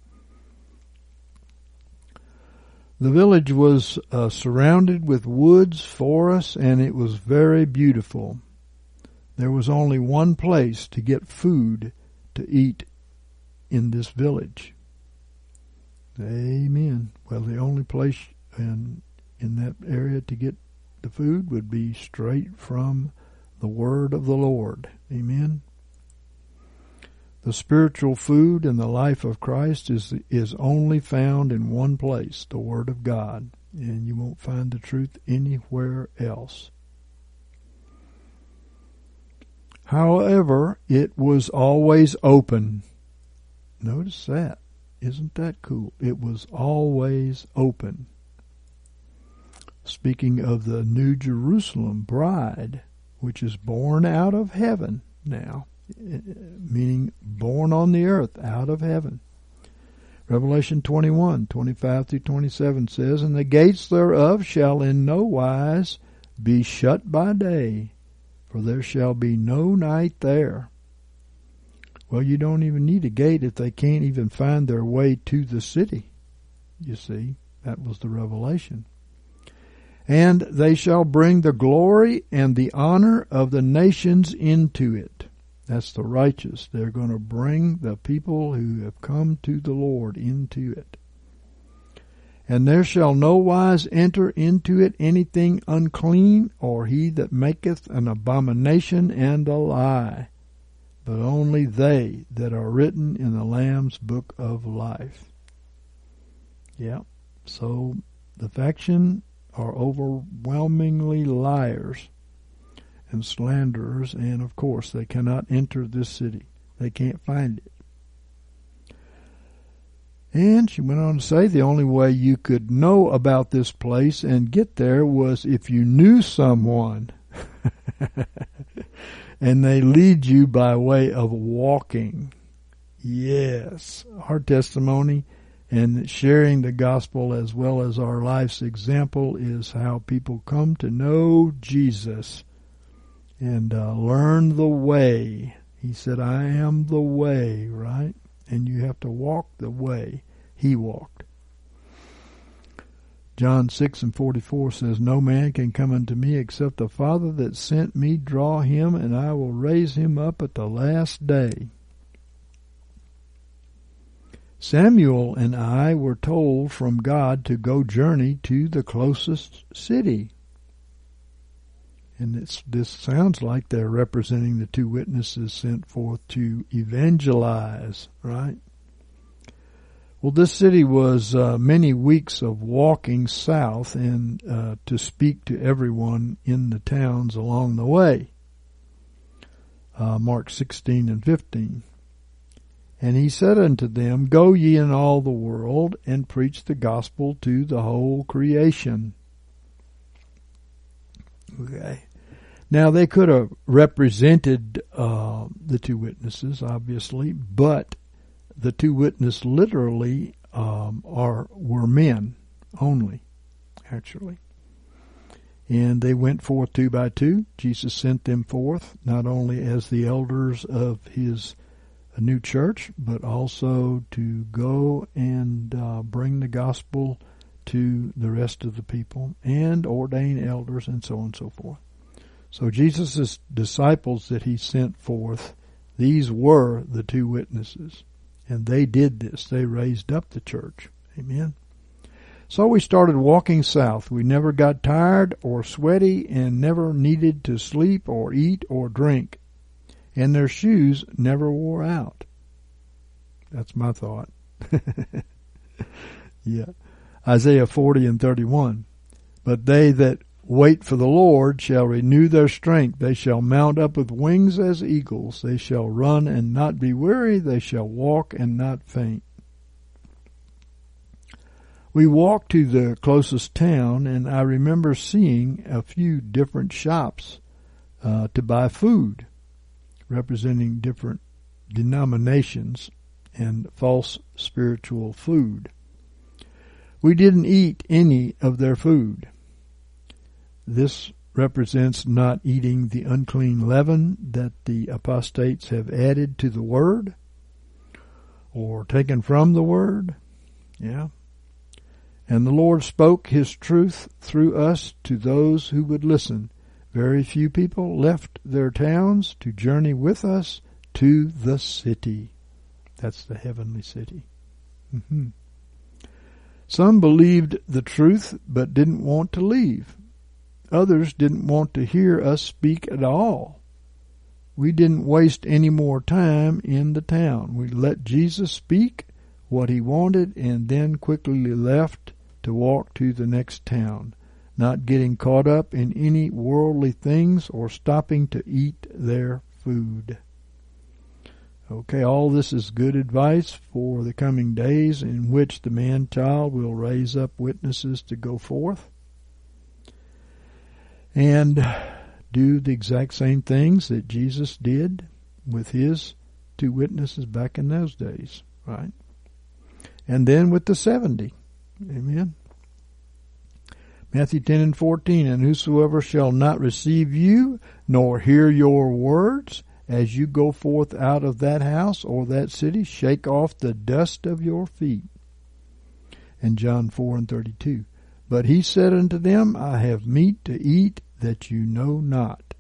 The village was uh, surrounded with woods, forests, and it was very beautiful. There was only one place to get food to eat in this village. Amen. Well, the only place in in that area to get the food would be straight from the word of the Lord. Amen. The spiritual food in the life of Christ is is only found in one place, the Word of God, and you won't find the truth anywhere else. However, it was always open. Notice that. Isn't that cool? It was always open. Speaking of the New Jerusalem bride, which is born out of heaven now meaning born on the earth out of heaven. Revelation 21, 25 through 27 says, And the gates thereof shall in no wise be shut by day, for there shall be no night there. Well, you don't even need a gate if they can't even find their way to the city. You see, that was the revelation. And they shall bring the glory and the honor of the nations into it. That's the righteous. They're going to bring the people who have come to the Lord into it. And there shall no wise enter into it anything unclean, or he that maketh an abomination and a lie, but only they that are written in the Lamb's book of life. Yeah, so the faction are overwhelmingly liars and slanderers, and of course they cannot enter this city. They can't find it. And she went on to say the only way you could know about this place and get there was if you knew someone. and they lead you by way of walking. Yes, our testimony and sharing the gospel as well as our life's example is how people come to know Jesus and uh, learn the way. He said, I am the way, right? And you have to walk the way he walked. John 6 and 44 says, No man can come unto me except the Father that sent me draw him, and I will raise him up at the last day. Samuel and I were told from God to go journey to the closest city. And it's, this sounds like they're representing the two witnesses sent forth to evangelize, right? Well, this city was uh, many weeks of walking south and uh, to speak to everyone in the towns along the way. Uh, Mark 16 and 15. And he said unto them, Go ye in all the world and preach the gospel to the whole creation. Okay. Now they could have represented uh, the two witnesses, obviously, but the two witnesses literally um, are were men only, actually. And they went forth two by two. Jesus sent them forth not only as the elders of his new church, but also to go and uh, bring the gospel to the rest of the people and ordain elders and so on and so forth. So Jesus' disciples that he sent forth, these were the two witnesses. And they did this. They raised up the church. Amen. So we started walking south. We never got tired or sweaty and never needed to sleep or eat or drink. And their shoes never wore out. That's my thought. yeah. Isaiah 40 and 31. But they that wait for the Lord shall renew their strength. They shall mount up with wings as eagles. They shall run and not be weary. They shall walk and not faint. We walked to the closest town, and I remember seeing a few different shops uh, to buy food, representing different denominations and false spiritual food. We didn't eat any of their food. This represents not eating the unclean leaven that the apostates have added to the word or taken from the word. Yeah. And the Lord spoke his truth through us to those who would listen. Very few people left their towns to journey with us to the city. That's the heavenly city. Mm-hmm. Some believed the truth but didn't want to leave. Others didn't want to hear us speak at all. We didn't waste any more time in the town. We let Jesus speak what he wanted and then quickly left to walk to the next town, not getting caught up in any worldly things or stopping to eat their food. Okay, all this is good advice for the coming days in which the man child will raise up witnesses to go forth and do the exact same things that Jesus did with his two witnesses back in those days, right? And then with the 70. Amen. Matthew 10 and 14, and whosoever shall not receive you, nor hear your words, as you go forth out of that house or that city, shake off the dust of your feet. And John 4 and 32. But he said unto them, I have meat to eat that you know not.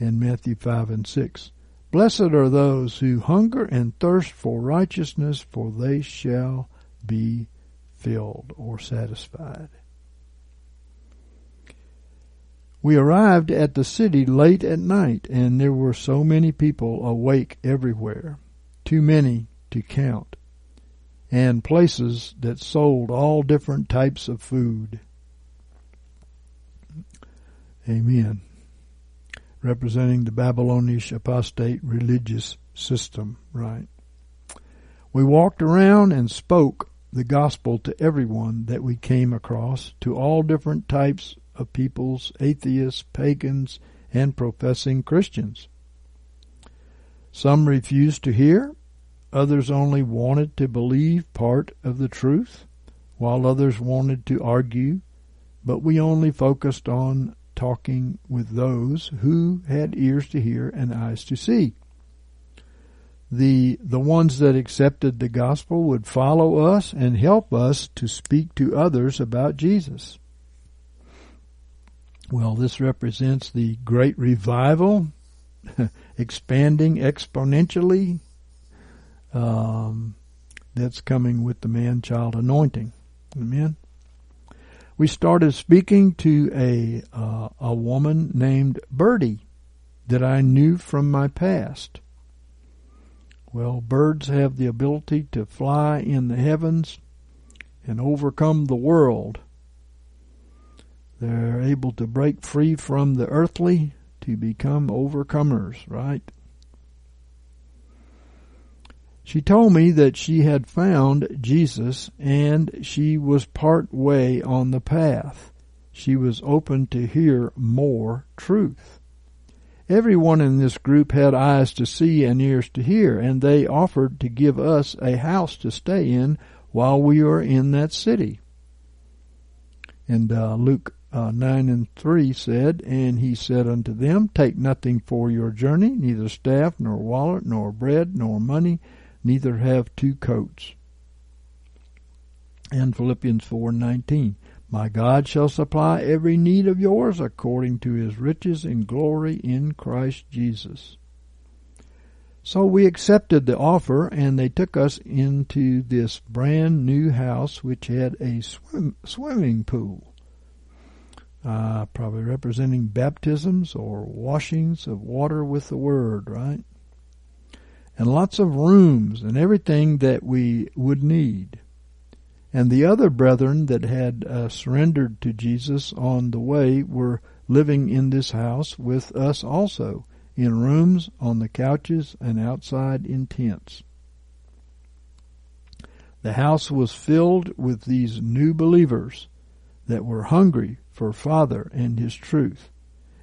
And Matthew 5 and 6. Blessed are those who hunger and thirst for righteousness, for they shall be filled or satisfied. We arrived at the city late at night, and there were so many people awake everywhere, too many to count, and places that sold all different types of food. Amen. Representing the Babylonish apostate religious system, right? We walked around and spoke the gospel to everyone that we came across, to all different types of peoples, atheists, pagans, and professing Christians. Some refused to hear, others only wanted to believe part of the truth, while others wanted to argue, but we only focused on talking with those who had ears to hear and eyes to see. the the ones that accepted the gospel would follow us and help us to speak to others about Jesus. Well, this represents the great revival, expanding exponentially. Um, that's coming with the man-child anointing. Amen. We started speaking to a uh, a woman named Birdie that I knew from my past. Well, birds have the ability to fly in the heavens and overcome the world. They're able to break free from the earthly to become overcomers, right? She told me that she had found Jesus and she was part way on the path. She was open to hear more truth. Everyone in this group had eyes to see and ears to hear, and they offered to give us a house to stay in while we were in that city. And uh, Luke uh, 9 and 3 said, And he said unto them, Take nothing for your journey, neither staff, nor wallet, nor bread, nor money, neither have two coats. And Philippians 4:19, My God shall supply every need of yours according to his riches in glory in Christ Jesus. So we accepted the offer and they took us into this brand new house which had a swim, swimming pool. Uh, probably representing baptisms or washings of water with the word, right? and lots of rooms and everything that we would need. And the other brethren that had uh, surrendered to Jesus on the way were living in this house with us also, in rooms, on the couches, and outside in tents. The house was filled with these new believers that were hungry for Father and His truth.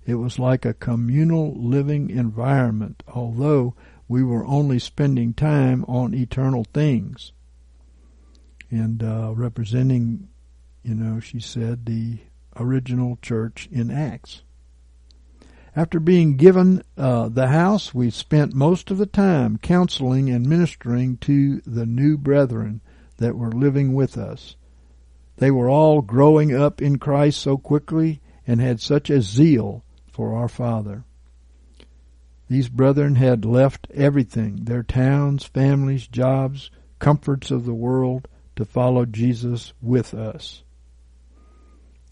It was like a communal living environment, although we were only spending time on eternal things. And uh, representing, you know, she said, the original church in Acts. After being given uh, the house, we spent most of the time counseling and ministering to the new brethren that were living with us. They were all growing up in Christ so quickly and had such a zeal for our Father. These brethren had left everything, their towns, families, jobs, comforts of the world, to follow Jesus with us.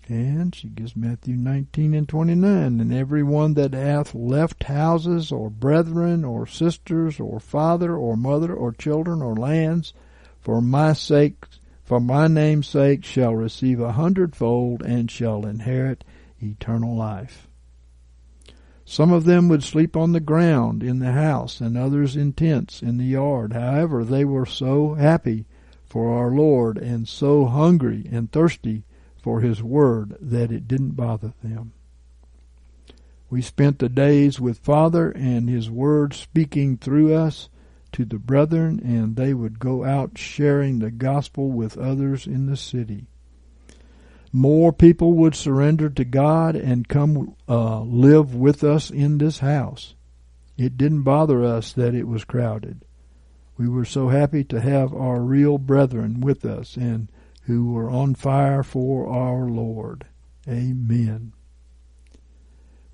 And she gives Matthew 19 and 29. And every one that hath left houses, or brethren, or sisters, or father, or mother, or children, or lands, for my sake, for my name's sake, shall receive a hundredfold, and shall inherit eternal life. Some of them would sleep on the ground in the house, and others in tents in the yard. However, they were so happy for our Lord and so hungry and thirsty for His Word that it didn't bother them. We spent the days with Father and His Word speaking through us to the brethren, and they would go out sharing the gospel with others in the city more people would surrender to God and come uh, live with us in this house. It didn't bother us that it was crowded. We were so happy to have our real brethren with us and who were on fire for our Lord. Amen.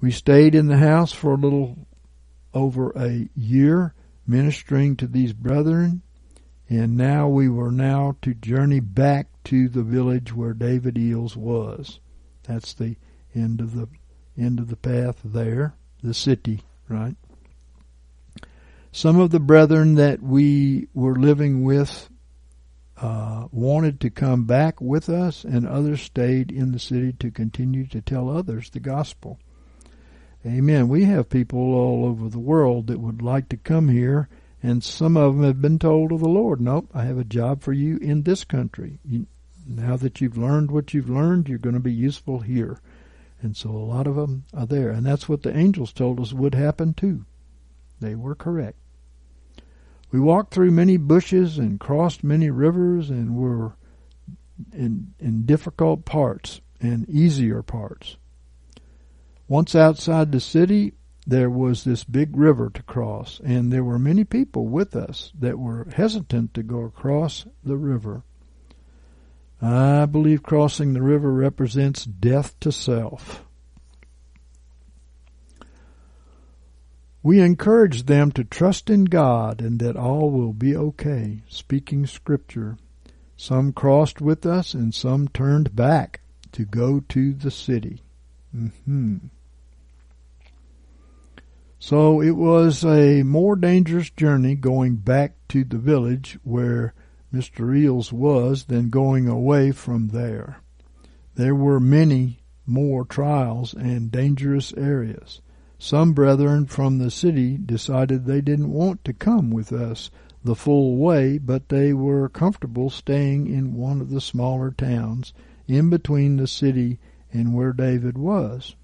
We stayed in the house for a little over a year ministering to these brethren and now we were now to journey back to the village where David Eells was. That's the end of the end of the path there, the city, right? Some of the brethren that we were living with uh, wanted to come back with us, and others stayed in the city to continue to tell others the gospel. Amen. We have people all over the world that would like to come here and some of them have been told of the Lord, nope, I have a job for you in this country. You, now that you've learned what you've learned, you're going to be useful here. And so a lot of them are there. And that's what the angels told us would happen too. They were correct. We walked through many bushes and crossed many rivers and were in, in difficult parts and easier parts. Once outside the city, there was this big river to cross, and there were many people with us that were hesitant to go across the river. I believe crossing the river represents death to self. We encourage them to trust in God and that all will be okay, speaking scripture. Some crossed with us and some turned back to go to the city. Mm-hmm. So it was a more dangerous journey going back to the village where Mr. Eells was than going away from there. There were many more trials and dangerous areas. Some brethren from the city decided they didn't want to come with us the full way, but they were comfortable staying in one of the smaller towns in between the city and where David was.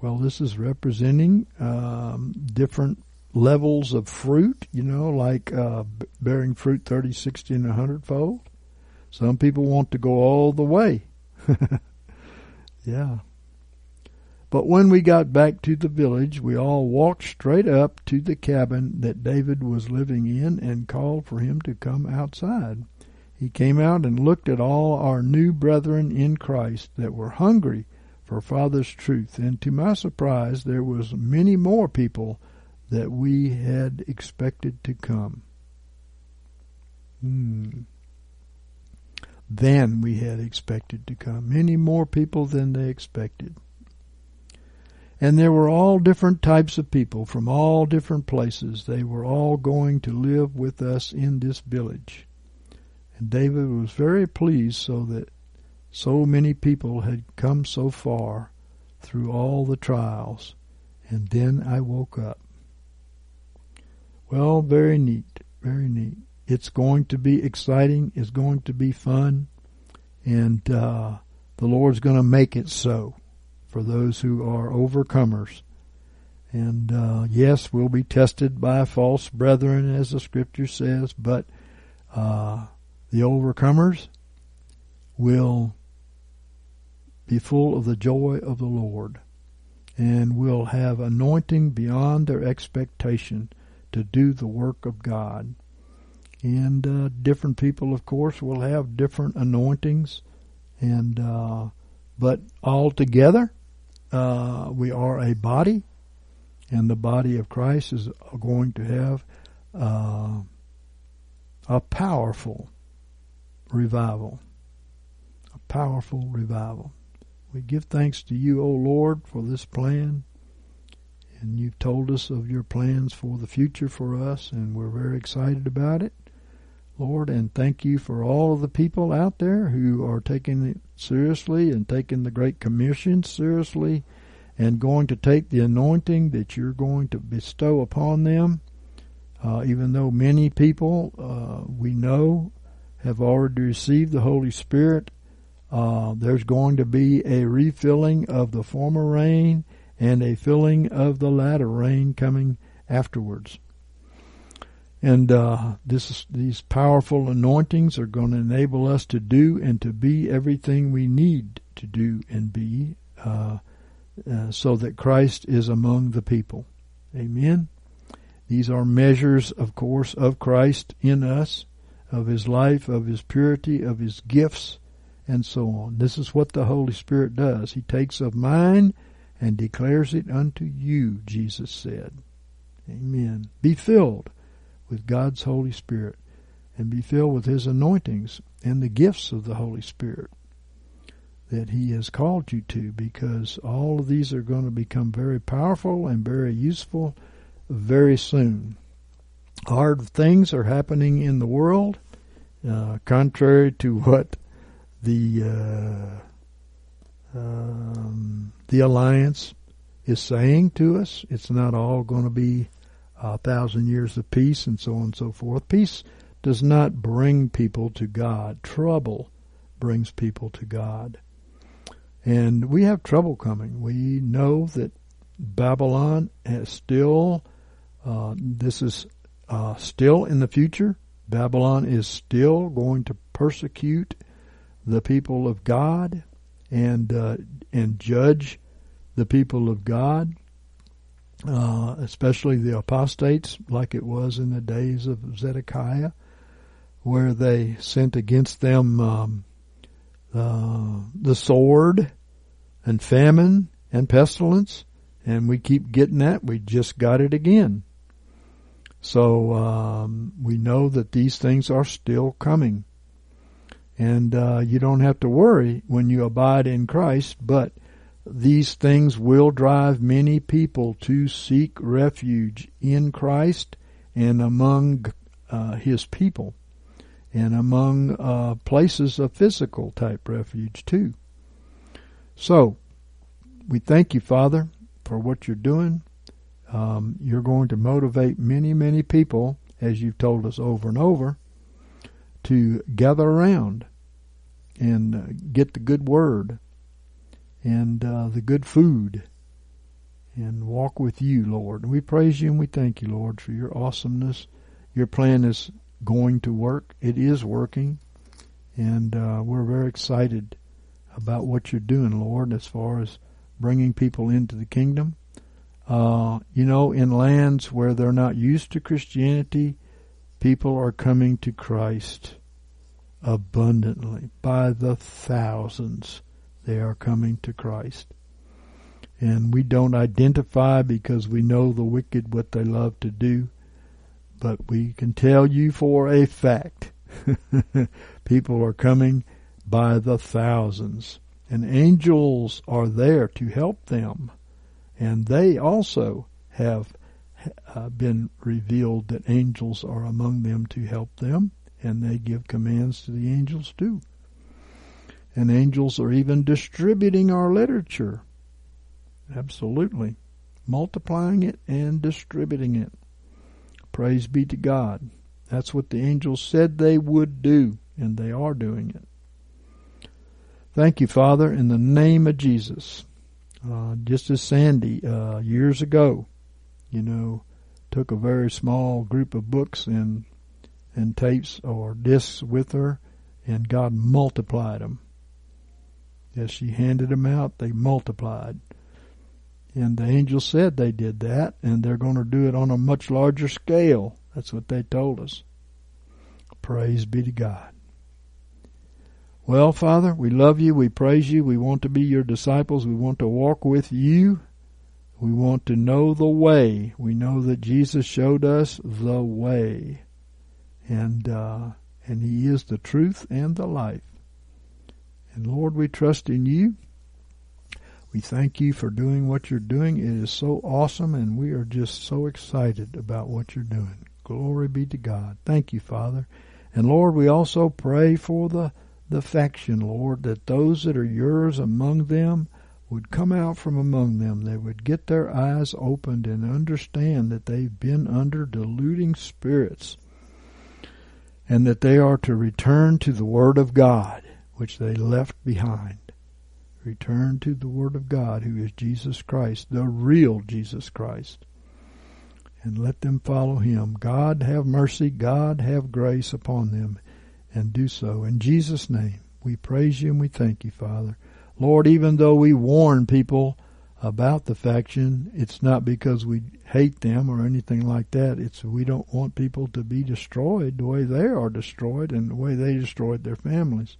Well, this is representing um, different levels of fruit, you know, like uh, bearing fruit 30, 60, and 100 fold. Some people want to go all the way. yeah. But when we got back to the village, we all walked straight up to the cabin that David was living in and called for him to come outside. He came out and looked at all our new brethren in Christ that were hungry for Father's truth, and to my surprise there was many more people that we had expected to come. Hmm. Than we had expected to come. Many more people than they expected. And there were all different types of people from all different places. They were all going to live with us in this village. And David was very pleased so that so many people had come so far through all the trials. And then I woke up. Well, very neat, very neat. It's going to be exciting. It's going to be fun. And uh, the Lord's going to make it so for those who are overcomers. And uh, yes, we'll be tested by false brethren, as the scripture says, but uh, the overcomers will be full of the joy of the Lord and will have anointing beyond their expectation to do the work of God. And uh, different people, of course, will have different anointings, and uh, but all together, uh, we are a body, and the body of Christ is going to have uh, a powerful revival. A powerful revival. We give thanks to you, O Lord, for this plan. And you've told us of your plans for the future for us, and we're very excited about it. Lord, and thank you for all of the people out there who are taking it seriously and taking the Great Commission seriously and going to take the anointing that you're going to bestow upon them. Uh, even though many people uh, we know have already received the Holy Spirit, uh, there's going to be a refilling of the former rain and a filling of the latter rain coming afterwards. And uh, this, these powerful anointings are going to enable us to do and to be everything we need to do and be, uh, uh, so that Christ is among the people. Amen. These are measures, of course, of Christ in us, of His life, of His purity, of His gifts, and so on. This is what the Holy Spirit does. He takes of mine and declares it unto you, Jesus said. Amen. Be filled with God's Holy Spirit and be filled with His anointings and the gifts of the Holy Spirit that He has called you to because all of these are going to become very powerful and very useful very soon. Hard things are happening in the world, uh, contrary to what the uh, um, the alliance is saying to us. It's not all going to be a thousand years of peace and so on and so forth. Peace does not bring people to God. Trouble brings people to God. And we have trouble coming. We know that Babylon has still, uh, this is uh, still in the future. Babylon is still going to persecute the people of God and uh, and judge the people of God. uh, especially the apostates, like it was in the days of Zedekiah, where they sent against them um, uh, the sword and famine and pestilence, and we keep getting that. We just got it again. So um, we know that these things are still coming. And uh, you don't have to worry when you abide in Christ, but these things will drive many people to seek refuge in Christ and among uh, His people and among uh, places of physical type refuge too. So, we thank you, Father, for what you're doing. Um, you're going to motivate many, many people, as you've told us over and over, to gather around and uh, get the good word and uh, the good food and walk with you, Lord. And We praise you and we thank you, Lord, for your awesomeness. Your plan is going to work. It is working. And uh, we're very excited about what you're doing, Lord, as far as bringing people into the kingdom. Uh, you know, in lands where they're not used to Christianity, people are coming to Christ abundantly. By the thousands, they are coming to Christ. And we don't identify because we know the wicked what they love to do, but we can tell you for a fact people are coming by the thousands. And angels are there to help them. And they also have uh, been revealed that angels are among them to help them, and they give commands to the angels too. And angels are even distributing our literature. Absolutely. Multiplying it and distributing it. Praise be to God. That's what the angels said they would do, and they are doing it. Thank you, Father, in the name of Jesus. Uh, just as Sandy, uh, years ago, you know, took a very small group of books and and tapes or discs with her, and God multiplied them. As she handed them out, they multiplied. And the angel said they did that, and they're going to do it on a much larger scale. That's what they told us. Praise be to God. Well, Father, we love you. We praise you. We want to be your disciples. We want to walk with you. We want to know the way. We know that Jesus showed us the way. And, uh, and He is the truth and the life. And Lord, we trust in you. We thank you for doing what you're doing. It is so awesome, and we are just so excited about what you're doing. Glory be to God. Thank you, Father. And Lord, we also pray for the the faction, Lord, that those that are yours among them would come out from among them. They would get their eyes opened and understand that they've been under deluding spirits and that they are to return to the Word of God, which they left behind. Return to the Word of God, who is Jesus Christ, the real Jesus Christ, and let them follow Him. God have mercy, God have grace upon them and do so. In Jesus' name, we praise you and we thank you, Father. Lord, even though we warn people about the faction, it's not because we hate them or anything like that. It's we don't want people to be destroyed the way they are destroyed and the way they destroyed their families.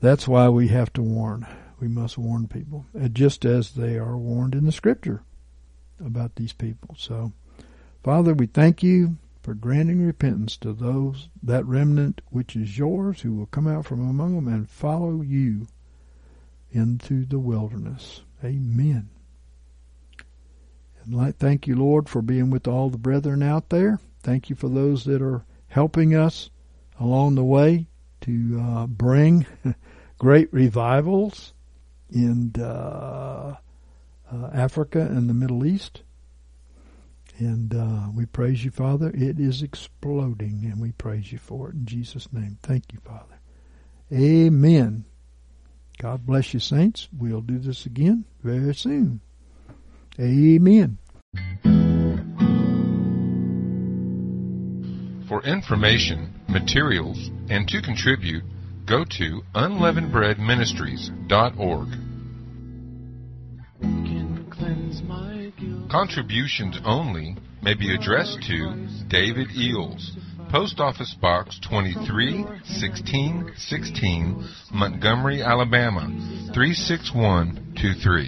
That's why we have to warn. We must warn people, uh, just as they are warned in the Scripture about these people. So, Father, we thank you for granting repentance to those that remnant which is yours who will come out from among them and follow you into the wilderness. Amen. And thank you, Lord, for being with all the brethren out there. Thank you for those that are helping us along the way to uh, bring great revivals in uh, uh, Africa and the Middle East. And uh, we praise you, Father. It is exploding, and we praise you for it in Jesus' name. Thank you, Father. Amen. God bless you, saints. We'll do this again very soon. Amen. For information, materials, and to contribute, go to unleavenedbreadministries.org. Contributions only may be addressed to David Eells, Post Office Box 231616, Montgomery, Alabama 36123.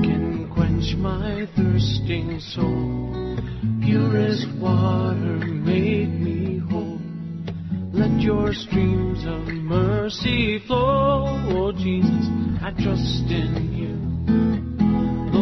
Can quench my thirsting soul. Purest water make me whole. Let your streams of mercy flow. Oh Jesus, I trust in you.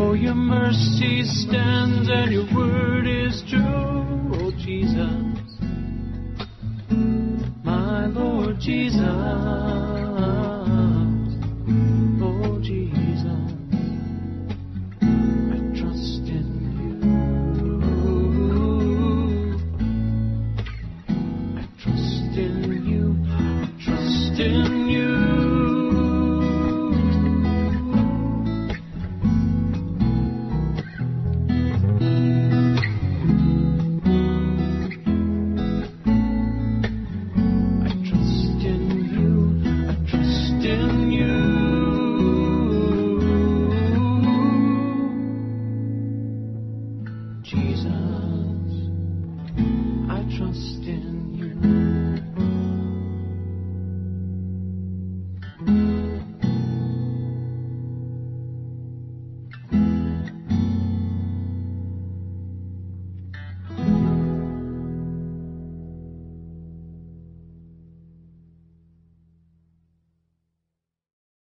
For your mercy stands and your word is true, oh Jesus. My Lord Jesus,